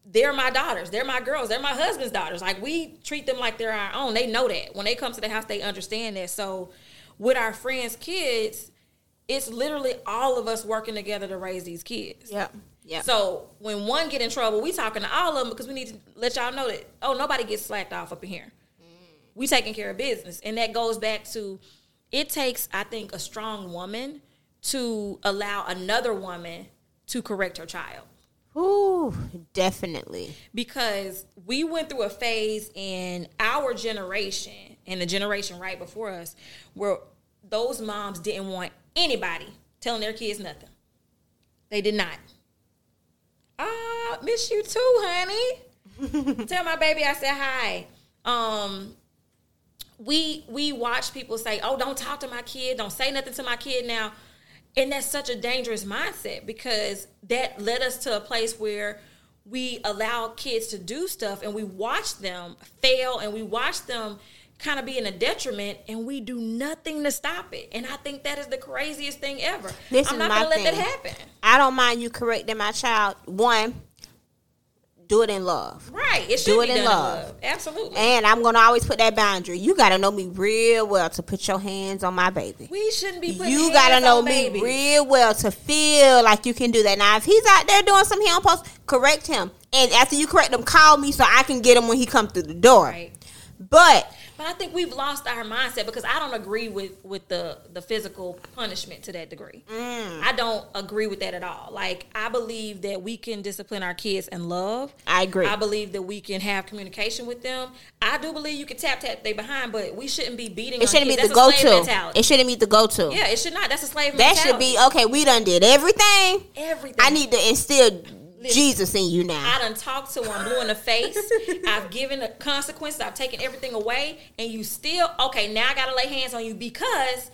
they're my daughters. They're my girls. They're my husband's daughters. Like, we treat them like they're our own. They know that. When they come to the house, they understand that. So with our friends' kids, it's literally all of us working together to raise these kids. Yeah. Yep. So when one get in trouble, we talking to all of them because we need to let y'all know that oh nobody gets slacked off up in here. Mm. We taking care of business, and that goes back to it takes I think a strong woman to allow another woman to correct her child Ooh, definitely. because we went through a phase in our generation and the generation right before us where those moms didn't want anybody telling their kids nothing. They did not. Ah, miss you too, honey. *laughs* Tell my baby I said hi. Um, we we watch people say, "Oh, don't talk to my kid. Don't say nothing to my kid now." And that's such a dangerous mindset because that led us to a place where we allow kids to do stuff and we watch them fail and we watch them kind of be in a detriment and we do nothing to stop it. And I think that is the craziest thing ever. This I'm is not gonna let that happen. I don't mind you correcting my child. One, do it in love. Right. It should Do be it in love. love. Absolutely. And I'm gonna always put that boundary. You gotta know me real well to put your hands on my baby. we shouldn't be putting You gotta know me babies. real well to feel like you can do that. Now, if he's out there doing some he don't post, correct him. And after you correct him, call me so I can get him when he comes through the door. Right. But But I think we've lost our mindset because I don't agree with with the the physical punishment to that degree. Mm. I don't agree with that at all. Like I believe that we can discipline our kids in love. I agree. I believe that we can have communication with them. I do believe you can tap tap they behind, but we shouldn't be beating. it shouldn't be the go to. mentality. It shouldn't be the go to. yeah, it should not. That's a slave. Mentality. That should be okay. We done did everything. everything. I need to instill Jesus in you now. I done talked to him, blue in the face. *laughs* I've given the consequences. I've taken everything away, and you still okay. Now I gotta lay hands on you because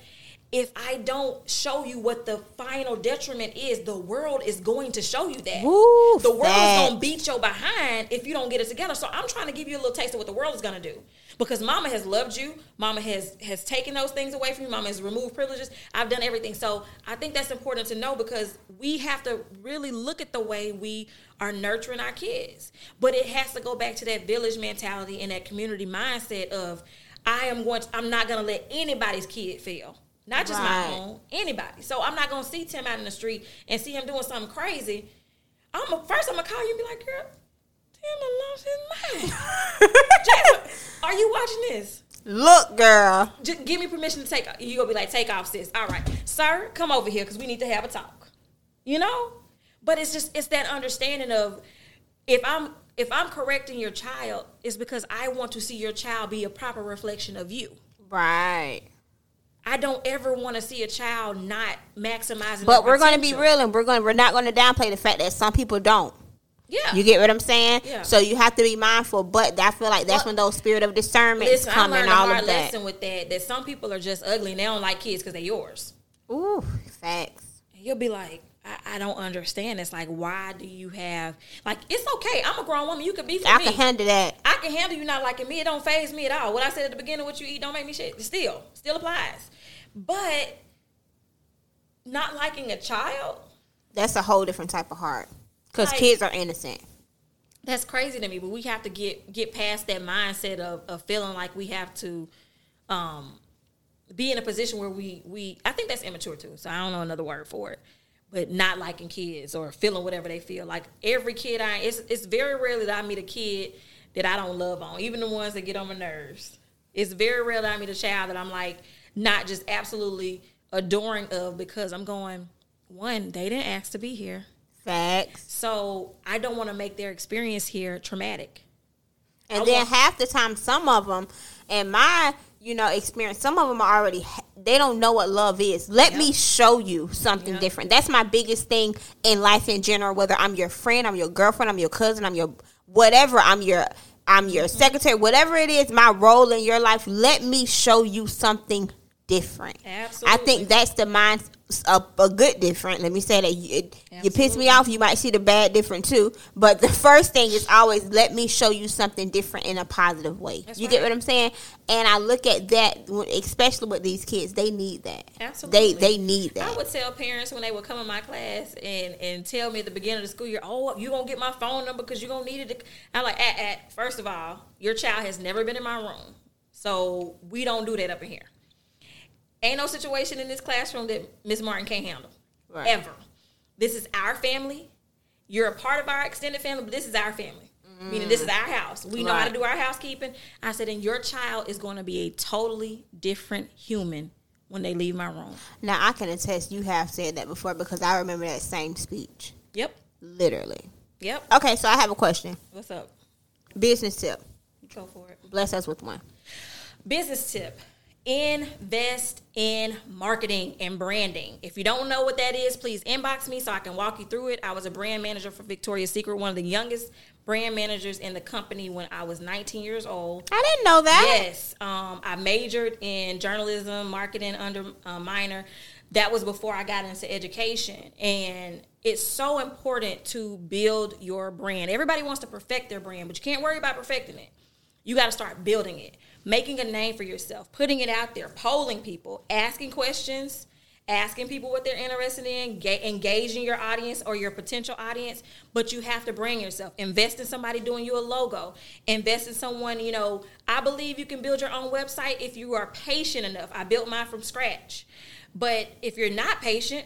if I don't show you what the final detriment is, the world is going to show you that. Woo, the world is gonna beat your behind if you don't get it together. So I'm trying to give you a little taste of what the world is gonna do. Because mama has loved you, mama has has taken those things away from you, mama has removed privileges. I've done everything. So I think that's important to know because we have to really look at the way we are nurturing our kids. But it has to go back to that village mentality and that community mindset of I am going to, I'm not gonna let anybody's kid fail. Not just my own, anybody. So I'm not gonna see Tim out in the street and see him doing something crazy. I'm a, first I'm gonna call you and be like, girl, Lost his mind. *laughs* Are you watching this? Look, girl. Just give me permission to take. You gonna be like, take off, sis. All right, sir, come over here because we need to have a talk. You know, but it's just it's that understanding of if I'm if I'm correcting your child, it's because I want to see your child be a proper reflection of you. Right. I don't ever want to see a child not maximizing. But we're going to be real and we're going we're not going to downplay the fact that some people don't. Yeah, You get what I'm saying? Yeah. So you have to be mindful, but I feel like that's Well, when those spirit of discernment Listen, I and learned a all hard of that. lesson with that. That some people are just ugly and they don't like kids because they're yours. Ooh, facts. And you'll be like, I, I don't understand. It's like, why do you have like? It's okay. I'm a grown woman. You could be for I me. can handle that. I can handle you not liking me. It don't phase me at all. What I said at the beginning, what you eat don't make me shit. Still, still applies. But not liking a child, That's a whole different type of heart. Because Like- kids are innocent. that's crazy to me. But we have to get get past that mindset of, of feeling like we have to um, be in a position where we we. I think that's immature too. So I don't know another word for it. But not liking kids or feeling whatever they feel. Like every kid I it's it's very rarely that I meet a kid that I don't love on, even the ones that get on my nerves. It's very rare that I meet a child that I'm like not just absolutely adoring of because I'm going, one, they didn't ask to be here. Facts. So I don't want to make their experience here traumatic. And I then want- half the time, some of them, and my, you know, experience, some of them are already, they don't know what love is. Let me show you something Yep. different. That's my biggest thing in life in general, whether I'm your friend, I'm your girlfriend, I'm your cousin, I'm your whatever, I'm your, I'm your Mm-hmm. secretary, whatever it is, my role in your life, let me show you something different. Absolutely. I think that's the mind a, a good different. Let me say that you, it, you piss me off, you might see the bad different too. But the first thing is always let me show you something different in a positive way. That's you get what I'm saying? And I look at that, especially with these kids, they need that. Absolutely. They they need that. I would tell parents when they would come in my class and, and tell me at the beginning of the school year, oh, you gonna get my phone number because you gonna need it. I'm like, at, at first of all, your child has never been in my room, so we don't do that up in here. Ain't no situation in this classroom that Miss Martin can't handle Right. ever. This is our family. You're a part of our extended family, but this is our family. Meaning this is mm. our house. We know how to do our housekeeping. I said, and your child is going to be a totally different human when they leave my room. Now I can attest you have said that before because I remember that same speech. Yep. Literally. Yep. Okay, so I have a question. What's up? Business tip. Go for it. Bless us with one. Business tip. Invest in marketing and branding. If you don't know what that is, please inbox me so I can walk you through it. I was a brand manager for Victoria's Secret, one of the youngest brand managers in the company when I was 19 years old. I didn't know that. Yes, um, I majored in journalism, marketing under uh, minor. That was before I got into education, and it's so important to build your brand. Everybody wants to perfect their brand, but you can't worry about perfecting it. You got to start building it, making a name for yourself, putting it out there, polling people, asking questions, asking people what they're interested in, ga- engaging your audience or your potential audience. But you have to bring yourself. Invest in somebody doing you a logo. Invest in someone, you know, I believe you can build your own website if you are patient enough. I built mine from scratch. But if you're not patient,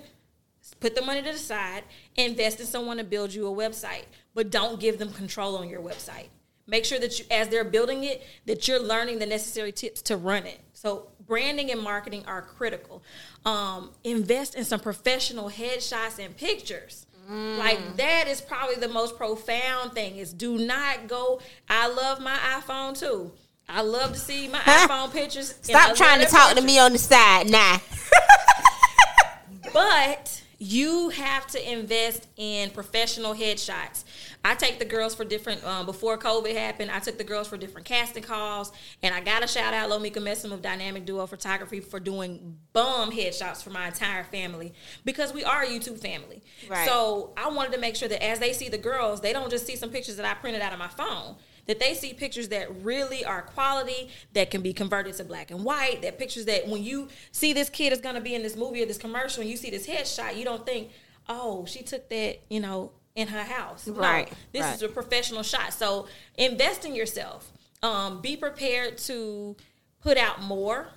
put the money to the side, invest in someone to build you a website, but don't give them control on your website. Make sure that you, as they're building it, that you're learning the necessary tips to run it. So branding and marketing are critical. Um, invest in some professional headshots and pictures. Like that is probably the most profound thing. Is do not go. I love my iPhone too. I love to see my *laughs* iPhone pictures. Stop trying to talk to me on the side. Nah. *laughs* *laughs* But you have to invest in professional headshots. I take the girls for different. Um, before COVID happened, I took the girls for different casting calls, and I got to shout out Lomika Messam of Dynamic Duo Photography for doing bum headshots for my entire family because we are a YouTube family. Right. So I wanted to make sure that as they see the girls, they don't just see some pictures that I printed out of my phone. That they see pictures that really are quality, that can be converted to black and white. That pictures that when you see this kid is going to be in this movie or this commercial, and you see this headshot, you don't think, "Oh, she took that," you know, in her house. No, Right, this right. is a professional shot. So invest in yourself. Um, be prepared to put out more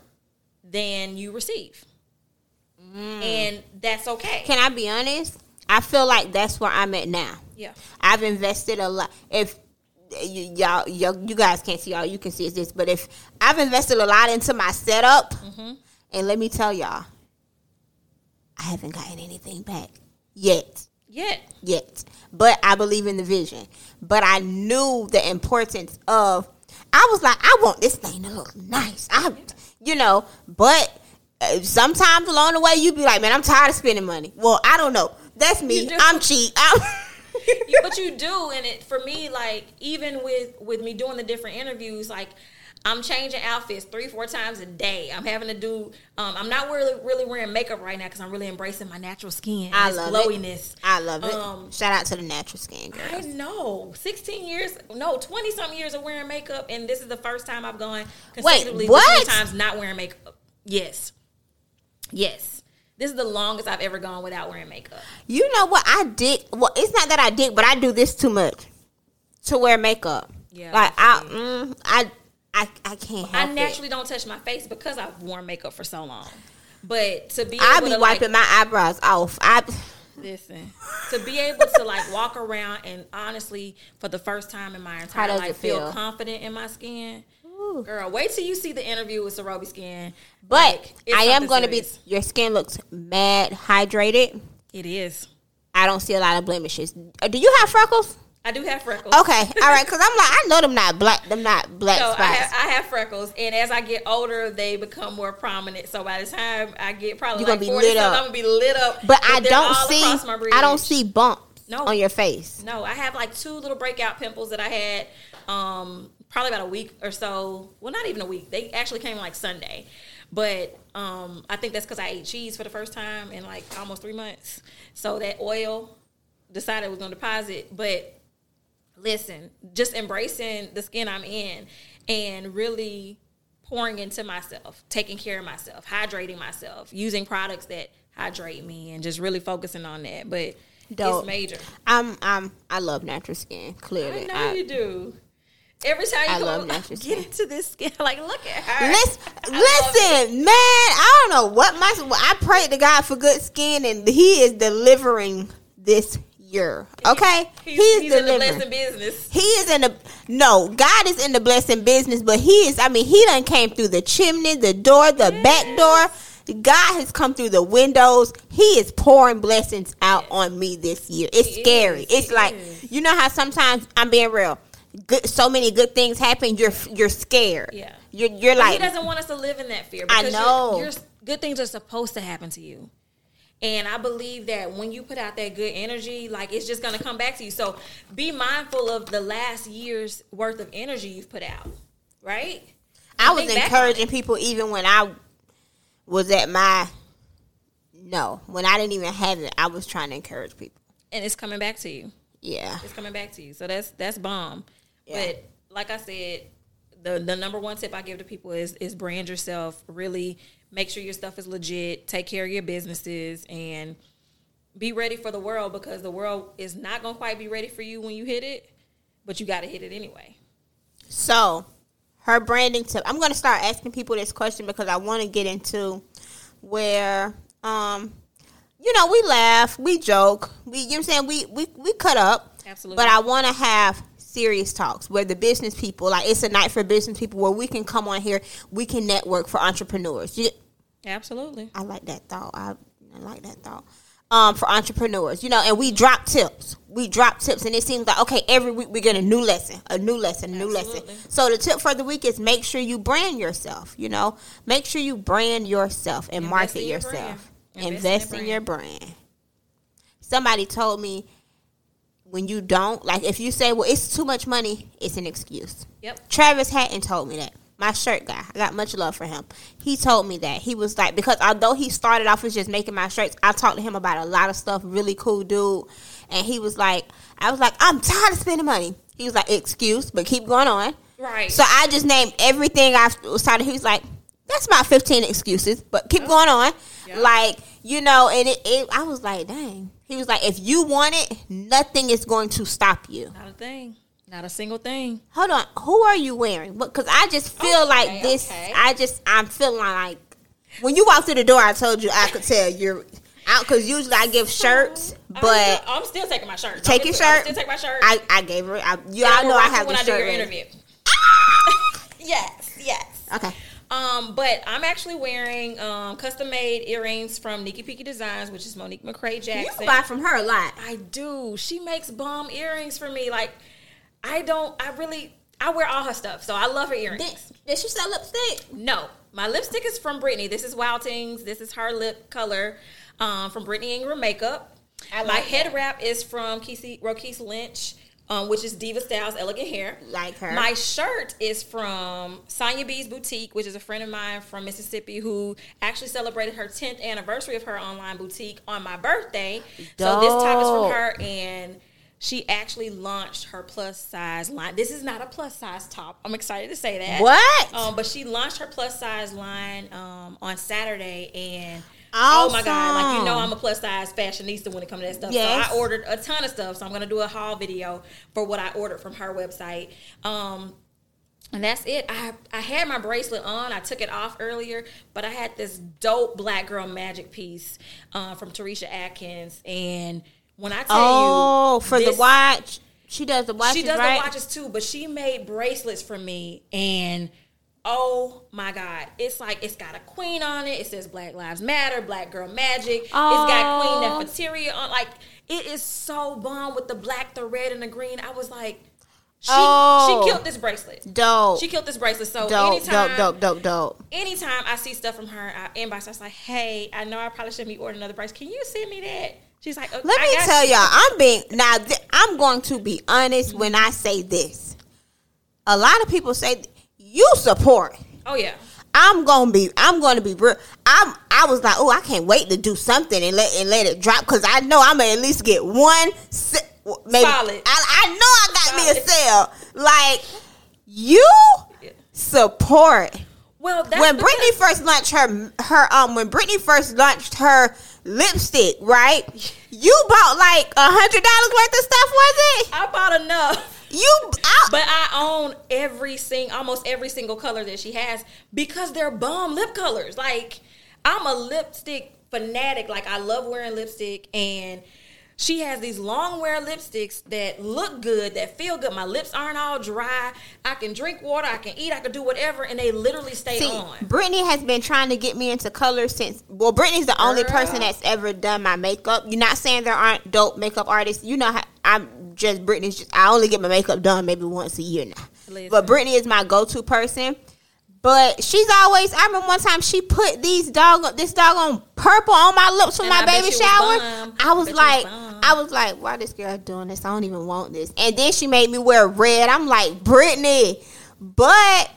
than you receive, and that's okay. Mm. Can I be honest? I feel like that's where I'm at now. yeah. I've invested a lot. If y- y'all, y'all, you guys can't see all you can see is this, but if I've invested a lot into my setup, Mm-hmm. and let me tell y'all, I haven't gotten anything back yet. Yet. yet. But I believe in the vision. But I knew the importance of. I was like, I want this thing to look nice. I, you know, but uh, sometimes along the way you be like, man, I'm tired of spending money. Well, I don't know. That's me. I'm cheap. I'm *laughs* but you do and it for me like even with with me doing the different interviews like i'm changing outfits three four times a day i'm having to do um, i'm not really really wearing makeup right now because i'm really embracing my natural skin I love its it. glowiness I love it. Um, Shout out to the natural skin I girls. know. 16 years, no, 20 something years of wearing makeup, and this is the first time I've gone consecutively what? this many times not wearing makeup. Yes. Yes. This is the longest I've ever gone without wearing makeup. You know what I did? Well, it's not that I did, but I do this too much to wear makeup. Yeah, like I I, mm, I, I, I can't I it. naturally don't touch my face because I've worn makeup for so long. But to be I able be to, like, wiping my eyebrows off. I. Listen, to be able to like walk around and honestly, for the first time in my entire life, feel? feel? confident in my skin. Girl, wait till you see the interview with Sarobi Skin. But Like, I am going to be. Your skin looks mad hydrated. It is. I don't see a lot of blemishes. Uh, Do you have freckles? I do have freckles. Okay, all right. Because I'm like, I know them not black. Them not black So I spots. have, I have freckles, and as I get older, they become more prominent. So by the time I get probably You like gonna be 40 lit up. I'm gonna be lit up. but I don't see. I don't see bumps No. on your face. No, I have like two little breakout pimples that I had um, probably about a week or so. Well, not even a week. They actually came like Sunday. But um, I think that's because I ate cheese for the first time in like almost three months. So that oil decided was going to deposit. But listen, just embracing the skin I'm in and really pouring into myself, taking care of myself, hydrating myself, using products that hydrate me, and just really focusing on that. But Dope. it's major. I'm I'm I love natural skin. Clearly, I know I- you do. Every time you I come love get into this skin, *laughs* like look at her. Listen, I love it. listen, man. I don't know what my. I prayed to God for good skin, and He is delivering this year. Okay, He's, He is he's in the delivering. blessing business. He is in the no. God is in the blessing business, but He is. I mean, He done came through the chimney, the door, the back door. God has come through the windows. He is pouring blessings out on me this year. It's He scary. is. It's He like is. you know how sometimes I'm being real. Good, so many good things happen. You're you're scared. Yeah. You're you're But he doesn't want us to live in that fear. I know. Your, your good things are supposed to happen to you. And I believe that when you put out that good energy, like it's just gonna come back to you. So be mindful of the last year's worth of energy you've put out, right? I was Think back on encouraging people even when I was at my no when I didn't even have it. I was trying to encourage people. and it's coming back to you. Yeah. It's coming back to you. So that's that's bomb. Yeah. But like I said, the the number one tip I give to people is is brand yourself. Really make sure your stuff is legit. Take care of your businesses and be ready for the world because the world is not gonna quite be ready for you when you hit it, but you got to hit it anyway. So, her branding tip. I'm going to start asking people this question because I want to get into where, um, you know, we laugh, we joke, we, you know what I'm saying, we we we cut up. Absolutely. But I want to have serious talks where the business people, like it's a night for business people, where we can come on here, we can network for entrepreneurs. You, Absolutely. I like that thought. I, I like that thought. Um, for entrepreneurs, you know, and we drop tips. We drop tips, and it seems like okay, every week we get a new lesson, a new lesson, a new Absolutely. lesson. So the tip for the week is make sure you brand yourself. You know, make sure you brand yourself and Invest market your yourself. brand. Invest Invest, in your your brand. Somebody told me when you don't like if you say, "Well, it's too much money," it's an excuse. Yep. Travis Hatton told me that. My shirt guy. I got much love for him. He told me that. He was like, because although he started off as just making my shirts, I talked to him about a lot of stuff. Really cool dude. And he was like, I was like, I'm tired of spending money. He was like, excuse, but keep going on. Right. So I just named everything I started. He was like, that's about 15 excuses, but keep going on. Yeah. Like, you know, and it, it, I was like, dang. He was like, if you want it, nothing is going to stop you. Not a thing. Not a single thing. Hold on, who are you wearing? Because I just feel Okay, like this. okay. I just I'm feeling like when you walked through the door, I told you I could tell you're out because usually I give shirts, but still, I'm still taking my shirt. take your shirt. Still take my shirt. I, I gave her. I, you all know I rock it have when the I do shirt. your ready. interview. Ah! *laughs* yes, yes. Okay, Um, but I'm actually wearing um, custom made earrings from Nikki Peaky Designs, which is Monique McCray Jackson. can buy from her a lot. I do. She makes bomb earrings for me. Like, I don't. I really. I wear all her stuff, so I love her earrings. Did, did she sell lipstick? No, my lipstick is from Brittany. This is Wild Things. This is her lip color um, from Brittany Ingram Makeup. I my like head that. wrap is from Kesey, Roquise Lynch, um, which is Diva Styles Elegant Hair. Like her. My shirt is from Sonia B's Boutique, which is a friend of mine from Mississippi who actually celebrated her 10th anniversary of her online boutique on my birthday. So this top is from her and she actually launched her plus size line. This is not a plus size top. I'm excited to say that. What? Um, but she launched her plus size line um, on Saturday, and oh my god, like you know, I'm a plus size fashionista when it comes to that stuff. Yes. So I ordered a ton of stuff. So I'm gonna do a haul video for what I ordered from her website. Um, and that's it. I I had my bracelet on. I took it off earlier, but I had this dope black girl magic piece uh, from Teresha Atkins, and when I tell Oh, you, for the watch, she does the watches, she does right? the watches too, but she made bracelets for me and oh my god. It's like it's got a queen on it. It says Black Lives Matter, Black Girl Magic. It's got Queen Oh. Nefertiti on like it is so bomb with the black, the red, and the green. I was like, she Oh. she killed this bracelet. Dope. She killed this bracelet. So dope, anytime dope, dope, dope, dope. anytime I see stuff from her, I inbox. I was like, "Hey, I know I probably shouldn't be ordering another bracelet. Can you send me that?" She's like, okay, Let I me tell you." y'all, I'm being now. Th- I'm going to be honest when I say this. A lot of people say you support. Oh yeah, I'm gonna be. I'm gonna be real. I'm. I was like, oh, I can't wait to do something and let and let it drop because I know I'm gonna at least get one. se- Maybe Solid. I, I know I got me a sale. Like you support Well, when Brittany first launched her her um when Brittany first launched her lipstick, right? *laughs* You bought like a hundred dollars worth of stuff, was it? I bought enough. You, I, But I own every single, almost every single color that she has because they're bomb lip colors. Like I'm a lipstick fanatic. Like I love wearing lipstick and she has these long wear lipsticks that look good, that feel good. My lips aren't all dry. I can drink water, I can eat, I can do whatever, and they literally stay see, on. Brittany has been trying to get me into color since. Well, Brittany's the only person that's ever done my makeup. You're not saying there aren't dope makeup artists. You know how I'm just Brittany's. Just I only get my makeup done maybe once a year now. Listen. But Brittany is my go-to person. But she's always. I remember one time she put these dog this doggone purple on my lips for And my I baby you was shower. I was you was like. I was like, why this girl doing this? I don't even want this. And then she made me wear red. I'm like, Brittany, but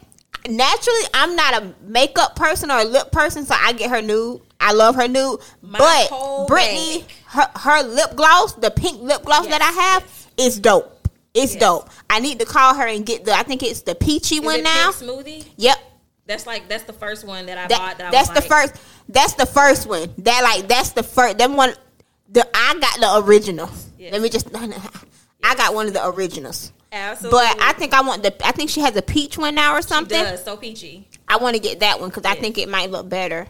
naturally, I'm not a makeup person or a lip person, so I get her nude. I love her nude, My but Brittany, her her lip gloss, the pink lip gloss that I Yes, is dope. It's Yes. dope. I need to call her and get the. I think it's the peachy Is one now. Smoothie? Yep. That's like that's the first one that I That- bought. That that's the like, first. That's the first one. That like that's the first. That one. The I got the original. Yes. Let me just. *laughs* I got one of the originals. Absolutely. But I think I want the. I think she has a peach one now or She something. does so peachy. I want to get that one because I think it might look better.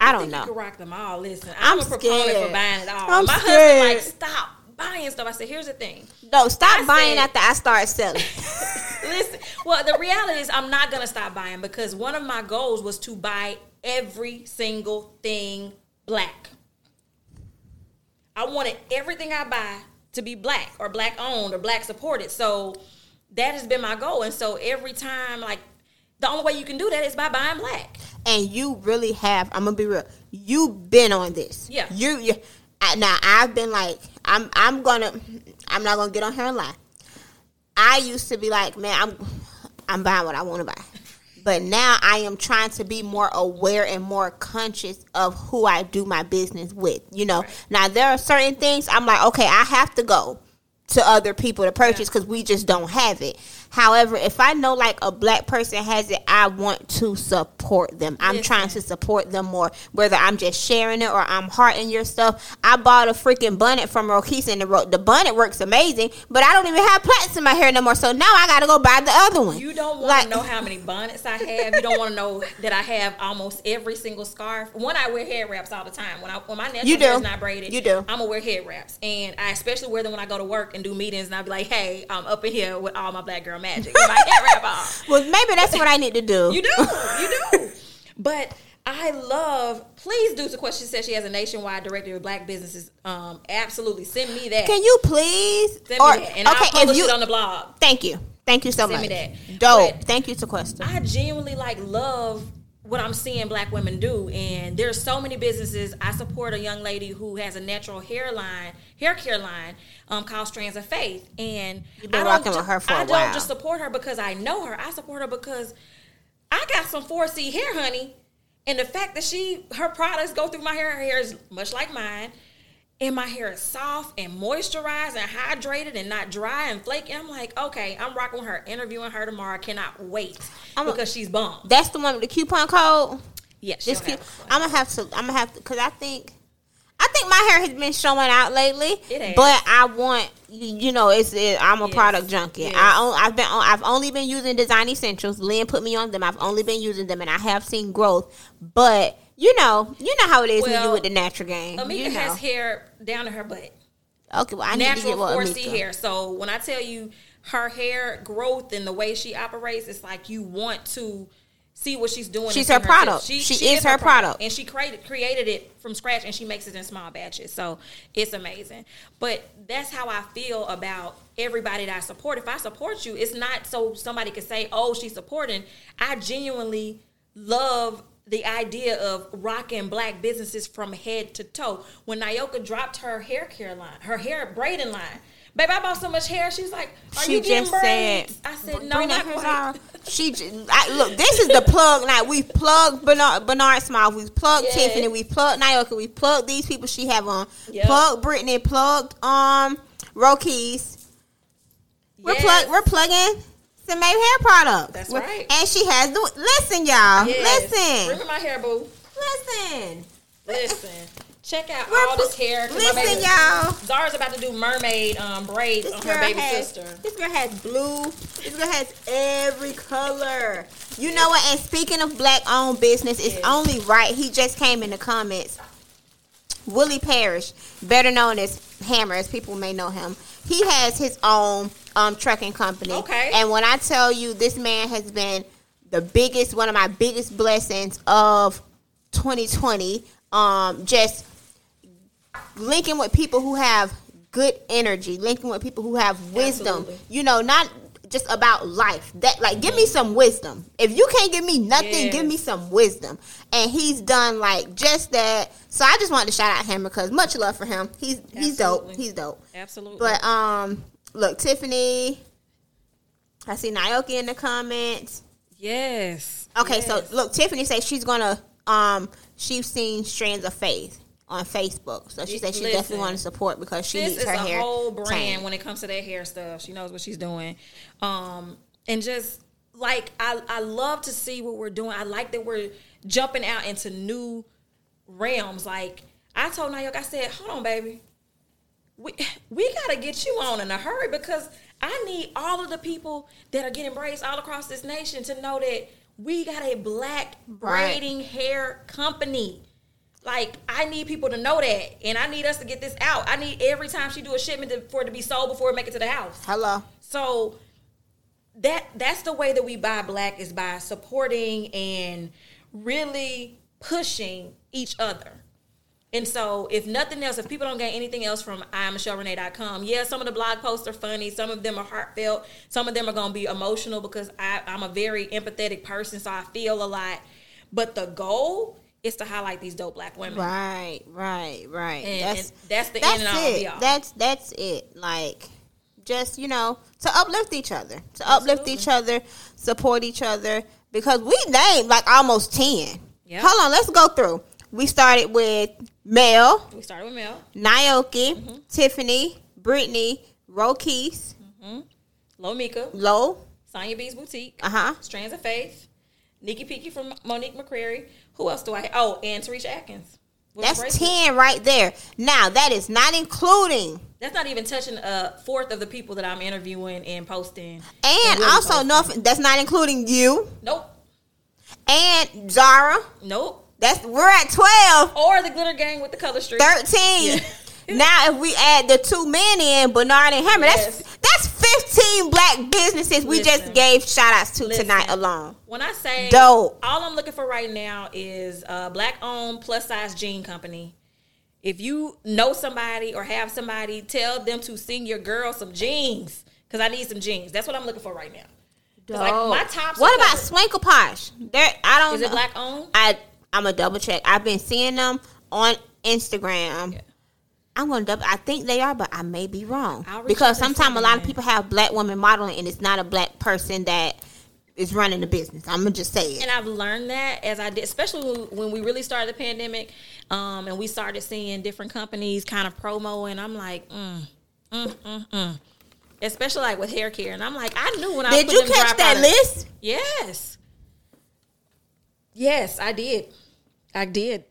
I don't think You know. can rock them all. Listen, I'm I'm, a proponent for buying it all. I'm My scared. husband like stop buying stuff. I said, here's the thing. No, stop I buying said- after I start selling. *laughs* Listen, well, the reality is I'm not gonna stop buying because one of my goals was to buy every single thing black. I wanted everything I buy to be black or black owned or black supported. So that has been my goal. And so every time, like, the only way you can do that is by buying black. and you really have. I'm gonna be real. You've been on this. Yeah. You. you I- now I've been like, I'm. I'm gonna. I'm not gonna get on here and lie. I used to be like, man, I'm. I'm buying what I want to buy. But now I am trying to be more aware and more conscious of who I do my business with. You know, now there are certain things I'm like, okay, I have to go to other people to purchase because we just don't have it. However, if I know like a black person has it, I want to support them. I'm Listen. trying to support them more, whether I'm just sharing it or I'm hearting your stuff. I bought a freaking bonnet from Rokisa and the, the bonnet works amazing, but I don't even have plaits in my hair no more. So now I got to go buy the other one. You don't want Like- to know how many bonnets I have. You don't want to know that I have almost every single scarf. One, I wear head wraps all the time. When I when my natural hair is not braided, You do. I'm gonna wear head wraps, and I especially wear them when I go to work and do meetings. And I'll be like, "Hey, I'm up in here with all my black girl magic, with my head wrap on." Well, maybe that's what I need to do. *laughs* You do, you *laughs* do. But I love. Please do. The question says she has a nationwide directory of black businesses. Um, absolutely, send me that. Can you please? Send or me that, and I'll publish it on the blog. Thank you. Thank you so Send much. Send me that. Dope. But- Thank you, Sequester. I genuinely like love what I'm seeing black women do. And there's so many businesses. I support a young lady who has a natural hairline, hair care line um, called Strands of Faith. And I don't ju- with her for a I don't just support her because I know her. I support her because I got some 4C hair, honey. And the fact that she her products go through my hair, her hair is much like mine. And my hair is soft and moisturized and hydrated and not dry and flaky. I'm like, okay, I'm rocking with her, interviewing her tomorrow. I cannot wait I'm a- because she's bomb. That's the one with the coupon code. Yes, This she'll cu- I'm gonna have to. I'm gonna have to because I think, I think my hair has been showing out lately. But I want you you know it's it, I'm a Yes. product junkie. Yes. I I've been on, I've only been using Design Essentials. Lynn put me on them. I've only been using them and I have seen growth. But you know, you know how it is when you Well, with the natural game. Amika you know. has hair down to her butt. okay, well I need to Natural get what 4C Amika. hair. So when I tell you her hair growth and the way she operates, it's like you want to see what she's doing. She's her see herself. product. She is her product. and she created created it from scratch, and she makes it in small batches. So it's amazing. But that's how I feel about everybody that I support. If I support you, it's not so somebody can say, "Oh, she's supporting." I genuinely love the idea of rocking black businesses from head to toe. When Nyoka dropped her hair care line, her hair braiding line, babe, I bought so much hair. She's like, are She you getting just braids? said, I said, no, not quite. She I, look. This is the plug night. We've plugged Bernard, Bernard Smile. We've plugged Yeah. Tiffany. We've plugged Nyoka. We've plugged these people she have on. Yep. Plugged Brittany. Plugged um Rokeys. We're plug. We're plugging some Maeve hair products. That's right. And she has the listen, y'all. Yes. Listen. Remember my hair, boo. Listen. Listen. Check out We're all this hair. Listen, baby- y'all. Zara's about to do mermaid um, braids This on her baby has, sister. This girl has blue. This girl has every color. You know what? And speaking of black owned business, it's Yes. only right. He just came in the comments. Willie Parrish, better known as Hammer, as people may know him. He has his own um, trucking company. Okay. And when I tell you, this man has been the biggest, one of my biggest blessings of 2020. Um, just linking with people who have good energy, linking with people who have wisdom. Absolutely. You know, not just about life. That like give me some wisdom. If you can't give me nothing, Yes. give me some wisdom. And he's done like just that. So I just wanted to shout out him because much love for him. He's he's dope. He's dope. Absolutely. But um look, Tiffany I see Nyoka in the comments. yes. Okay, so look, Tiffany says she's gonna um she's seen Strands of Faith on Facebook. So she said she Listen. definitely want to support because she needs is her a hair. whole brand tamed. when it comes to that hair stuff. She knows what she's doing, um, and just like I, I love to see what we're doing. I like that we're jumping out into new realms. Like I told Nyoka, I said, "Hold on, baby, we we got to get you on in a hurry because I need all of the people that are getting braids all across this nation to know that we got a black Right. braiding hair company." Like I need people to know that, and I need us to get this out. I need every time she do a shipment to, for it to be sold before it make it to the house. Hello. So that that's the way that we buy black is by supporting and really pushing each other. And so, if nothing else, if people don't get anything else from I'mMichelleRenee.com, yeah, some of the blog posts are funny. Some of them are heartfelt. Some of them are going to be emotional because I, I'm a very empathetic person, so I feel a lot. But the goal is to highlight these dope black women. Right, right, right. And- that's and that's the that's end and all it. be all. That's that's it. Like just you know to uplift each other, to uplift each other, support each other because we named like almost ten. Yep. Hold on, let's go through. We started with Mel, We started with Mel, Nyoka, Mm-hmm. Tiffany, Brittany, Rokeys, Lomika, Low, Sonya B's Boutique, uh huh. Strands of Faith, Nikki Peaky from Monique McCrary. Who else do I? Oh, and Tarisha Atkins. That's ten right there. Now that is not including That's not even touching a fourth of the people that I'm interviewing and posting. And really also, posting. no, that's not including you Nope. and Zara. Nope. That's we're at 12, Or the glitter gang with the color streak. 13. *laughs* Now, if we add the two men in, Bernard and Hammer, Yes. that's that's 15 black businesses we just gave shout outs to Listen. tonight alone. When I say Dope. all I'm looking for right now is a black owned plus size jean company. If you know somebody or have somebody, tell them to send your girl some jeans because I need some jeans. That's what I'm looking for right now. Like my tops. What about. Swinkle Posh? There, I don't Is know. it black owned? I I'm a double check. I've been seeing them on Instagram. Yeah. I'm gonna double. I think they are, but I may be wrong because sometimes a lot of people have black women modeling, and it's not a black person that is running the business. I'm gonna just say it. And I've learned that as I did, especially when- when we really started the pandemic, um, and we started seeing different companies kind of promo, and I'm like, mm, mm, mm, mm. Especially like with hair care, and I'm like, I knew when I Did you catch that products- list? Yes, yes, I did, I did,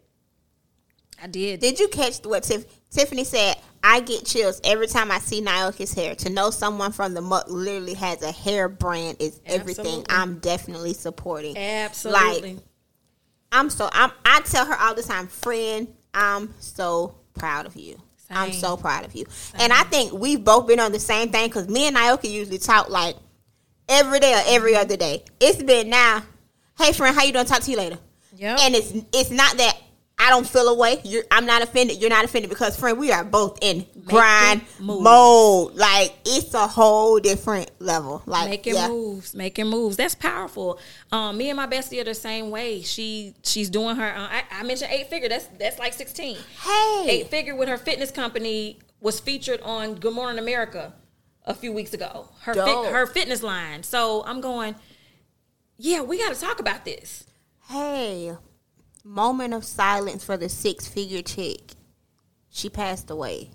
I did. Did you catch what Tiff- Tiffany said? I get chills every time I see Nyoka's hair. To know someone from the muck literally has a hair brand is everything. Absolutely. I'm definitely supporting. Absolutely. Like, I'm so I'm I tell her all the time, friend, I'm so proud of you. I'm so proud of you. And I think we've both been on the same thing because me and Nyoka usually talk like every day or every other day. It's been now, hey friend, how you doing? Talk to you later. Yep. And it's it's not that I don't feel away. You're, I'm not offended. You're not offended because friend, we are both in grind mode. Like it's a whole different level. Like making yeah. moves, making moves. That's powerful. Um, me and my bestie are the same way. She she's doing her. Uh, I, I mentioned eight figure. That's that's like sixteen. Hey, Eight figure with her fitness company was featured on Good Morning America a few weeks ago. Her fit, her fitness line. So I'm going, yeah, we got to talk about this. Hey, moment of silence for the six figure chick. She passed away.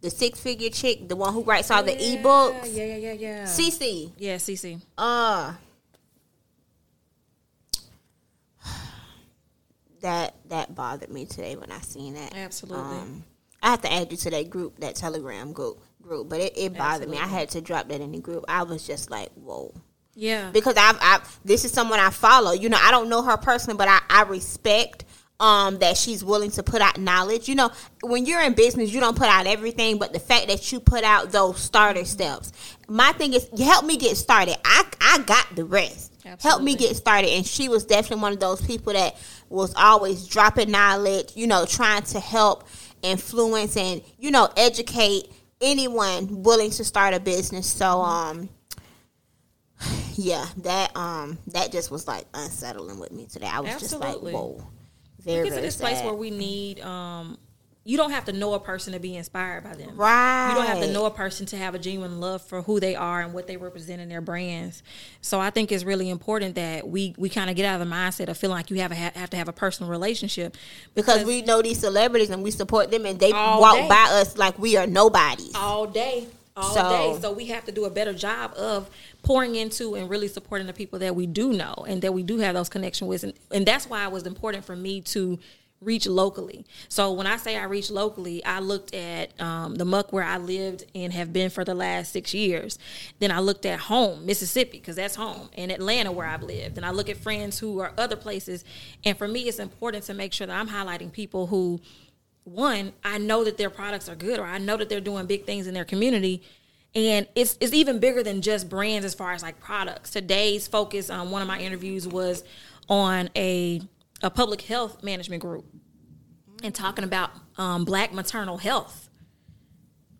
The six figure chick, the one who writes all the Yeah, ebooks. Yeah, yeah, yeah, yeah. CC. yeah, CC. Uh that that bothered me today when I seen that. Absolutely. Um, I have to add you to that group, that Telegram group group, but it, it bothered me. I had to drop that in the group. I was just like, whoa. Yeah. Because I've, I've this is someone I follow. You know, I don't know her personally, but I, I respect um that she's willing to put out knowledge. You know, when you're in business, you don't put out everything, but the fact that you put out those starter steps. My thing is, help me get started. I I got the rest. Help me get started. And she was definitely one of those people that was always dropping knowledge. You know, trying to help influence and you know educate anyone willing to start a business. So um yeah, that um that just was like unsettling with me today. I was Absolutely. just like, whoa. Very, we get to very this place where we need um you don't have to know a person to be inspired by them. Right. You don't have to know a person to have a genuine love for who they are and what they represent in their brands. So I think it's really important that we we kind of get out of the mindset of feeling like you have a, have to have a personal relationship because we know these celebrities and we support them and they walk day. by us like we are nobodies. all day all So- day. So we have to do a better job of pouring into and really supporting the people that we do know and that we do have those connections with. And, and that's why it was important for me to reach locally. So when i say i reach locally i looked at um, the muck where i lived and have been for the last six years. Then i looked at home mississippi because that's home and atlanta where i've lived. And i look at friends who are other places. And for me it's important to make sure that i'm highlighting people who one, I know that their products are good or I know that they're doing big things in their community. And it's it's even bigger than just brands as far as like products. Today's focus on one of my interviews was on a a public health management group and talking about um, black maternal health.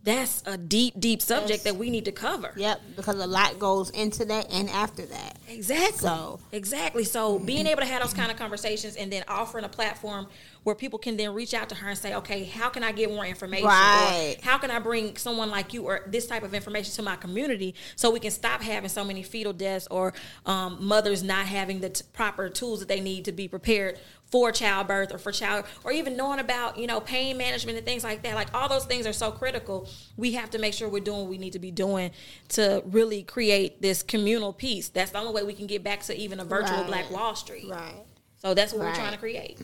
That's a deep, deep subject Yes. that we need to cover. Yep, because a lot goes into that and after that. Exactly. So- exactly. So being able to have those kind of conversations and then offering a platform where people can then reach out to her and say, okay, how can I get more information? Right. Or how can I bring someone like you or this type of information to my community so we can stop having so many fetal deaths or um, mothers not having the t- proper tools that they need to be prepared for childbirth or for child or even knowing about you know pain management and things like that like all those things are so critical we have to make sure we're doing what we need to be doing to really create this communal peace that's the only way we can get back to even a virtual Right. black wall street Right. so that's what Right. we're trying to create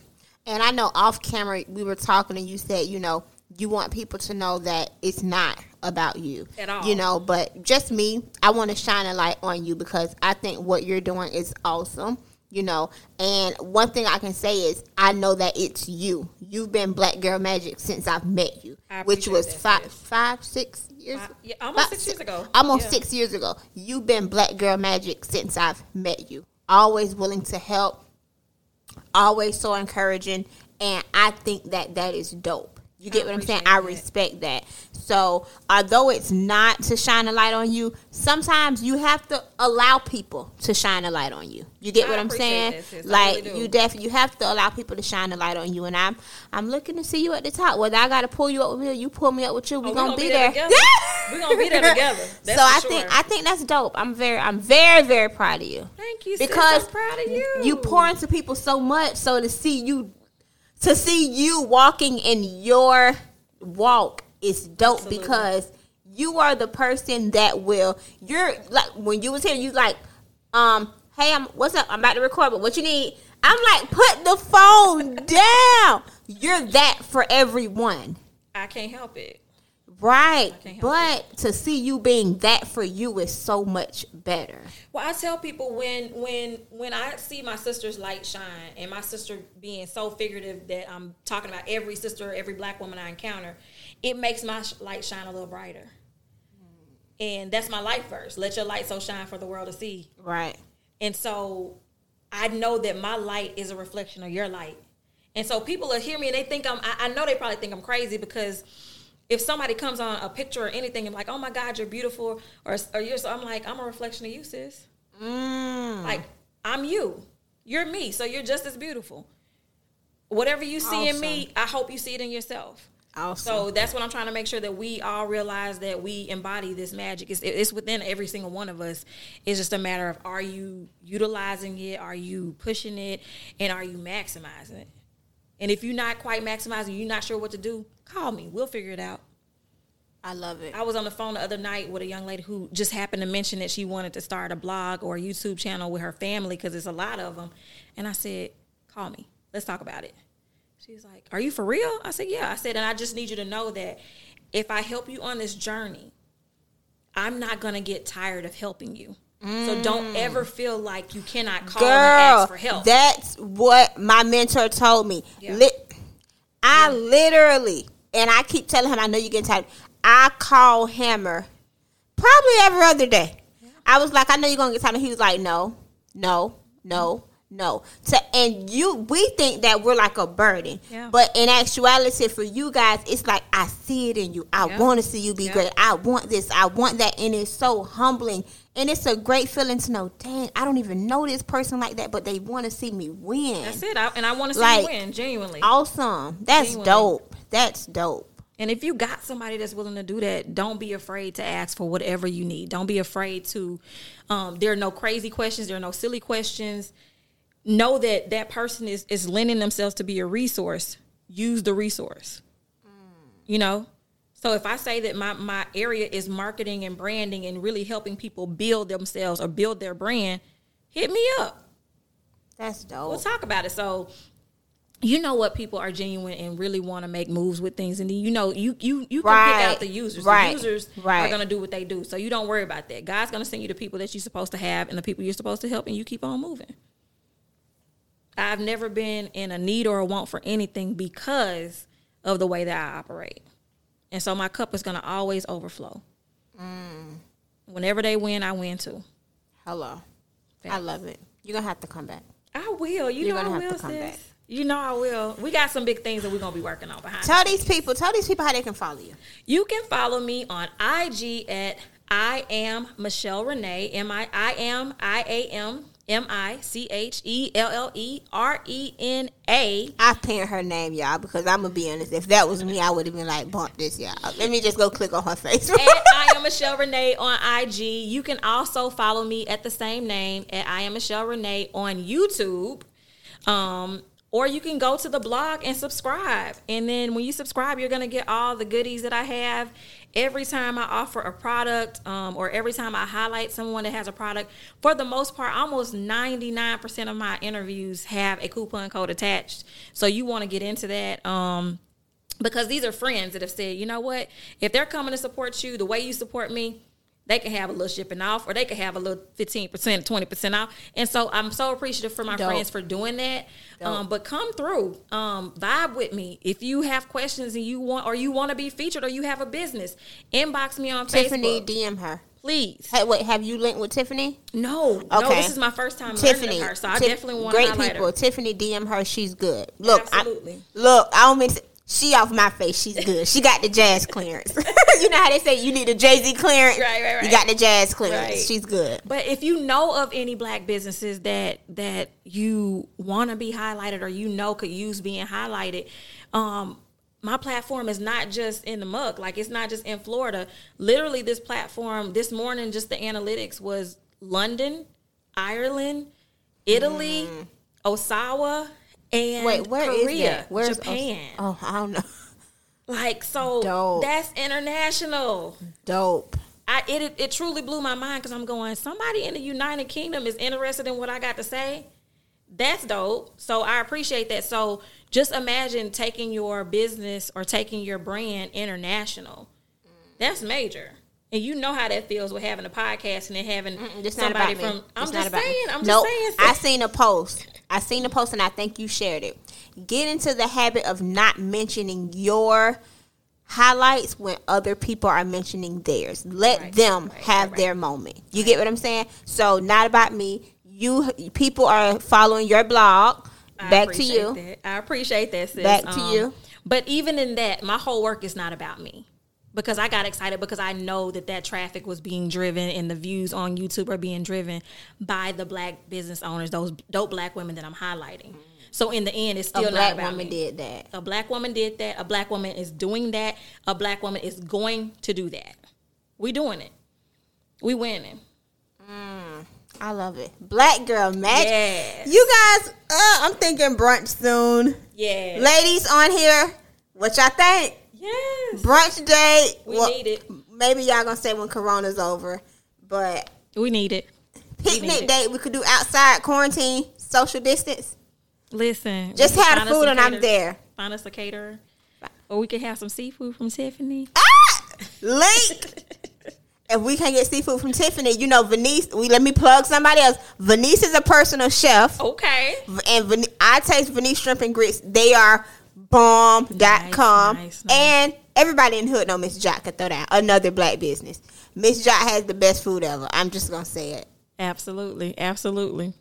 And I know off camera we were talking and you said, you know, you want people to know that it's not about you At all. You know, but just me, I want to shine a light on you because I think what you're doing is awesome. You know, and one thing I can say is I know that it's you. You've been Black Girl Magic since I've met you, which was that, five, sis. five, six years, Five- yeah, almost five- six years ago. almost Yeah. six years ago. You've been Black Girl Magic since I've met you. Always willing to help, always so encouraging and i think that that is dope you get what i'm saying? appreciate i respect that. So although it's not to shine a light on you sometimes you have to allow people to shine a light on you. You get I what i'm saying? that, sis. Like really you definitely you have to allow people to shine a light on you and i'm i'm looking to see you at the top. Whether i gotta pull you up with me or you pull me up with you we're Oh, gonna, gonna be, be there there. We gonna be there together. *laughs* That's so i sure. think i think that's dope. I'm very i'm very very proud of you. Thank you sis. because I'm proud of you. you pour into people so much so to see you to see you walking in your walk is dope Absolutely. because you are the person that will you're like when you was here you like um hey i'm what's up? I'm about to record but what you need? I'm like put the phone down. You're that for everyone. I can't help it right but to see you being that for you is so much better Well, I tell people when when when I see my sister's light shine, and my sister being so figurative that I'm talking about every sister, every black woman I encounter, it makes my light shine a little brighter. And that's my life verse. Let your light so shine for the world to see. right And so I know that my light is a reflection of your light. And so people will hear me and they think I'm, I, I know they probably think I'm crazy because if somebody comes on a picture or anything and like, oh my God, you're beautiful, or, or you're, so I'm like, I'm a reflection of you, sis. mm. Like, I'm you. You're me. So you're just as beautiful. Whatever you see in me, I hope you see it in yourself. Awesome. So that's what I'm trying to make sure that we all realize that we embody this magic. It's, it's within every single one of us. It's just a matter of are you utilizing it, are you pushing it, and are you maximizing it? And if you're not quite maximizing, you're not sure what to do, call me. We'll figure it out. I love it. I was on the phone the other night with a young lady who just happened to mention that she wanted to start a blog or a YouTube channel with her family because there's a lot of them. And I said, call me. Let's talk about it. She's like, Are you for real? I said, Yeah. I said, And I just need you to know that if I help you on this journey, I'm not going to get tired of helping you. So don't mm. ever feel like you cannot call and ask for help. that's what my mentor told me. Yeah. Lit- I literally, and I keep telling him, I know you get tired. I call Hammer probably every other day. I was like, I know you're gonna get tired. And he was like, No, no, no, no. To and you, we think that we're like a burden, Yeah. but in actuality, for you guys, it's like I see it in you. I Yeah. want to see you be Yeah. great. I want this. I want that, and it's so humbling. And it's a great feeling to know, dang, I don't even know this person like that, but they want to see me win. That's it. I, and I want to see Like, you win, genuinely. Awesome. That's Genuinely. dope. That's dope. And if you got somebody that's willing to do that, don't be afraid to ask for whatever you need. Don't be afraid to. Um, there are no crazy questions. There are no silly questions. Know that that person is is lending themselves to be a resource. Use the resource. You know. So if I say that my my area is marketing and branding and really helping people build themselves or build their brand, hit me up. That's dope. We'll talk about it. So you know what people are genuine and really want to make moves with things, and then you know you you you can pick out the users. Right. The users are gonna do what they do. So you don't worry about that. God's gonna send you the people that you're supposed to have and the people you're supposed to help, and you keep on moving. I've never been in a need or a want for anything because of the way that I operate. And so my cup is gonna always overflow. Mm. Whenever they win, I win too. Hello. I love it. You're going to have to come back. I will. You You're know gonna I have will, to come sis. back. You know I will. We got some big things that we're gonna be working on behind. Tell these people, tell these people how they can follow you. You can follow me on IG at I am Michelle Renee. M I I am I A M M I C H E L L E R E N A. I pinned her name, y'all, because I'm going to be honest. If that was me, I would have been like, bump this, y'all. Let me just go click on her face. At *laughs* I am Michelle Renee on IG. You can also follow me at the same name at I am Michelle Renee on YouTube. Um, or you can go to the blog and subscribe. And then when you subscribe, you're going to get all the goodies that I have. Every time I offer a product um, or every time I highlight someone that has a product, for the most part, almost 99% of my interviews have a coupon code attached. So you want to get into that. Um, because these are friends that have said, you know what, if they're coming to support you the way you support me, they can have a little shipping off or they can have a little 15%, 20% off. And so I'm so appreciative for my Dope. friends for doing that. Um, but come through, um, vibe with me. If you have questions and you want, or you want to be featured or you have a business, inbox me on Facebook. Tiffany, Facebook. DM her. Please. Hey, wait, have you linked with Tiffany? No, no, this is my first time Tiffany, her. So I Tif- definitely want to great people. her. Tiffany, DM her. She's good. Look, Absolutely. I, look. I don't mean to, she off my face. She's good. She got the jazz clearance. *laughs* you know how they say you need a Jay Z clearance. Right, right, right. You got the jazz clearance. Right. She's good. But if you know of any black businesses that that you want to be highlighted or you know could use being highlighted, um, my platform is not just in the mug. Like it's not just in Florida. Literally, this platform this morning, just the analytics was London, Ireland, Italy, Osawa, and. Wait, where is Korea, that? Where's Japan. Oh, I don't know. *laughs* Like so, Dope. that's international. Dope. I it it, it truly blew my mind because I'm going. Somebody in the United Kingdom is interested in what I got to say. That's dope. So I appreciate that. So just imagine taking your business or taking your brand international. That's major. And you know how that feels with having a podcast and then having somebody from. I'm It's just saying. me. I'm Nope. just saying. I seen a post. I seen a post, and I think you shared it. Get into the habit of not mentioning your highlights when other people are mentioning theirs. Let Right, them right, have right, their moment. You get what I'm saying? So not about me. You people are following your blog. I Back to you. That. I appreciate that. Sis. Um, Back to you. But even in that, my whole work is not about me. Because I got excited because I know that that traffic was being driven and the views on YouTube are being driven by the black business owners, those dope black women that I'm highlighting. So in the end, it's still a black not about woman me. did that. A black woman did that. A black woman is doing that. A black woman is going to do that. We doing it. We winning. I love it. Black girl magic. Yes. You guys, uh, I'm thinking brunch soon. Yeah. Ladies on here, what y'all think? Yes. Brunch date. We need it. Maybe y'all gonna say when Corona's over, but We need it. need picnic it. date we could do outside quarantine, social distance. Listen. Just have find the food some and I'm there. Find us a caterer. Or we could have some seafood from Tiffany. Ah, link. *laughs* if we can't get seafood from Tiffany, you know Venice. We let me plug somebody else. Venice is a personal chef. Okay. and Ven- I taste Venice shrimp and grits. They are bomb.com. Nice, nice, nice. And everybody in the hood know Miss Jock could throw down another black business. Miss Jock has the best food ever. I'm just gonna say it. Absolutely. Absolutely.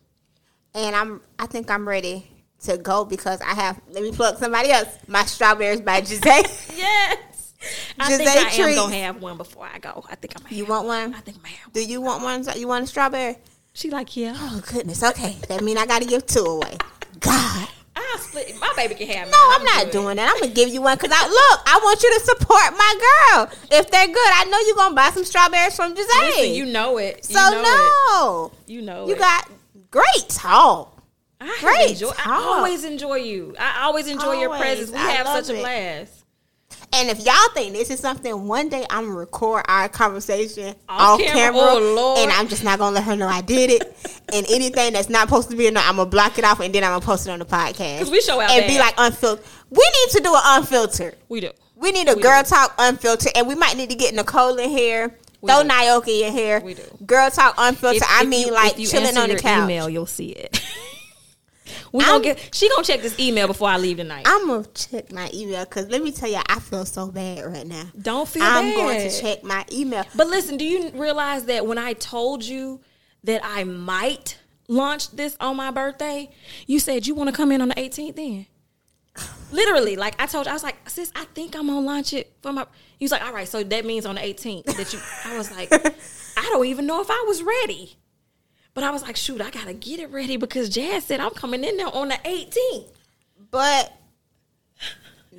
And I'm I think I'm ready to go because I have let me plug somebody else. My strawberries by Giselle. *laughs* Yes. I think Jose I am gonna have one before I go. I think I'm you want one? I think I'm gonna have one. Do you want one? You want a strawberry? She like, yeah. Oh goodness. Okay. That mean I gotta give two away. God. I'll split my baby can have No, I'm not doing that. I'm gonna give you one because I look. I want you to support my girl. If they're good, I know you're gonna buy some strawberries from Giselle. Listen, you know it. so know no, It. You know you it. got great talk. I great enjoy- I always enjoy you. I always enjoy your presence. We I have such a it. And if y'all think this is something, one day I'm gonna record our conversation Off camera? camera, Oh, and I'm just not gonna let her know I did it. *laughs* and anything that's not supposed to be in there, I'm gonna block it off, and then I'm gonna post it on the podcast. 'Cause we show out and be like unfiltered. We need to do an unfiltered. We do. We need a We girl do. talk unfiltered, and we might need to get Nicole in here. Throw do. In here. We do. Girl talk unfiltered. If- I if mean, you- like chilling on the couch. Email, you'll see it. *laughs* we I'm- gonna get. She gonna check this email before I leave tonight. I'm gonna check my email because let me tell you, I feel so bad right now. Don't feel I'm bad. going to check my email. But listen, do you realize that when I told you that I might launch this on my birthday, you said you want to come in on the 18th then? *sighs* Literally, like I told you, I was like, sis, I think I'm gonna launch it for my. He was like, all right, so that means on the 18th that you. I was like, *laughs* I don't even know if I was ready, but I was like, shoot, I gotta get it ready because Jazz said I'm coming in there on the 18th. But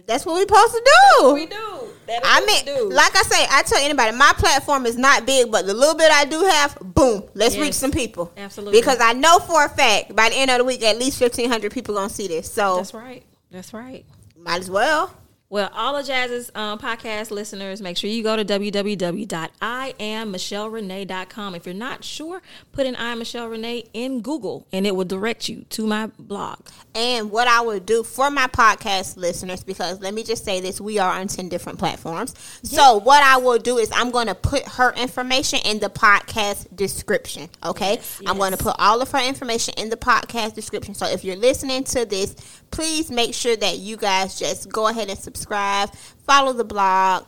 that's what we supposed to do. We do. I what mean, we do. like I say, I tell anybody, my platform is not big, but the little bit I do have, boom, let's Yes. reach some people. Absolutely. Because I know for a fact by the end of the week, at least fifteen hundred people gonna see this. So that's right. That's right. might as well. Well, all of Jazz's um, podcast listeners, make sure you go to www.iamMichelleRenee.com. If you're not sure, put in I am Michelle Renee in Google and it will direct you to my blog. And what I would do for my podcast listeners, because let me just say this, we are on 10 different platforms. So, what I will do is I'm going to put her information in the podcast description. Okay. Yes, I'm going to put all of her information in the podcast description. So, if you're listening to this, please make sure that you guys just go ahead and subscribe, follow the blog.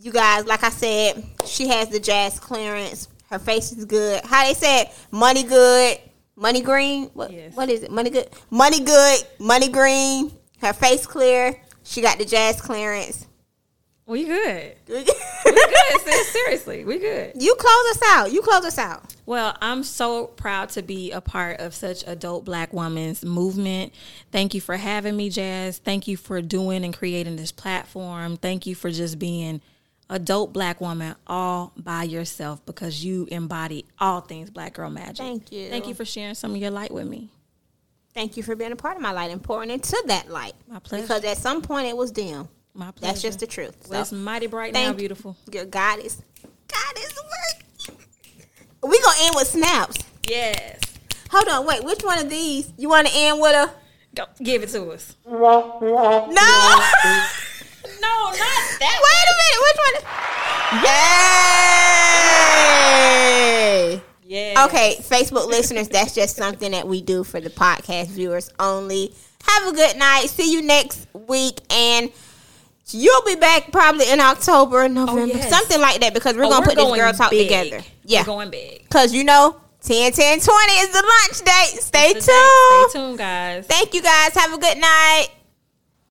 You guys, like I said, she has the jazz clearance. Her face is good. How they said, money good, money green. What, Yes. what is it? Money good, money good, money green. Her face clear. She got the jazz clearance. We good. We good. sis. Seriously, we good. You close us out. You close us out. Well, I'm so proud to be a part of such a dope black woman's movement. Thank you for having me, Jazz. Thank you for doing and creating this platform. Thank you for just being a dope black woman all by yourself because you embody all things black girl magic. Thank you. Thank you for sharing some of your light with me. Thank you for being a part of my light and pouring into that light. My pleasure. Because at some point it was dim. My pleasure. That's just the truth. Well, it's mighty bright now, beautiful. Your God is God is work. We gonna end with snaps. Yes. Hold on, wait. Which one of these you want to end with a Go, give it to us. no? *laughs* No, not *laughs* that. Wait a minute. Which one? Yay! Yeah. Okay, Facebook listeners, that's just something that we do for the podcast viewers only. Have a good night. See you next week, and you'll be back probably in October, oh, November, yes. something like that, because we're Oh, gonna put this girl talk big. together. Yeah, We're going big. because you know, 10, 10, 20 is the lunch date. Stay tuned. Stay tuned. tuned, guys. Thank you guys. Have a good night.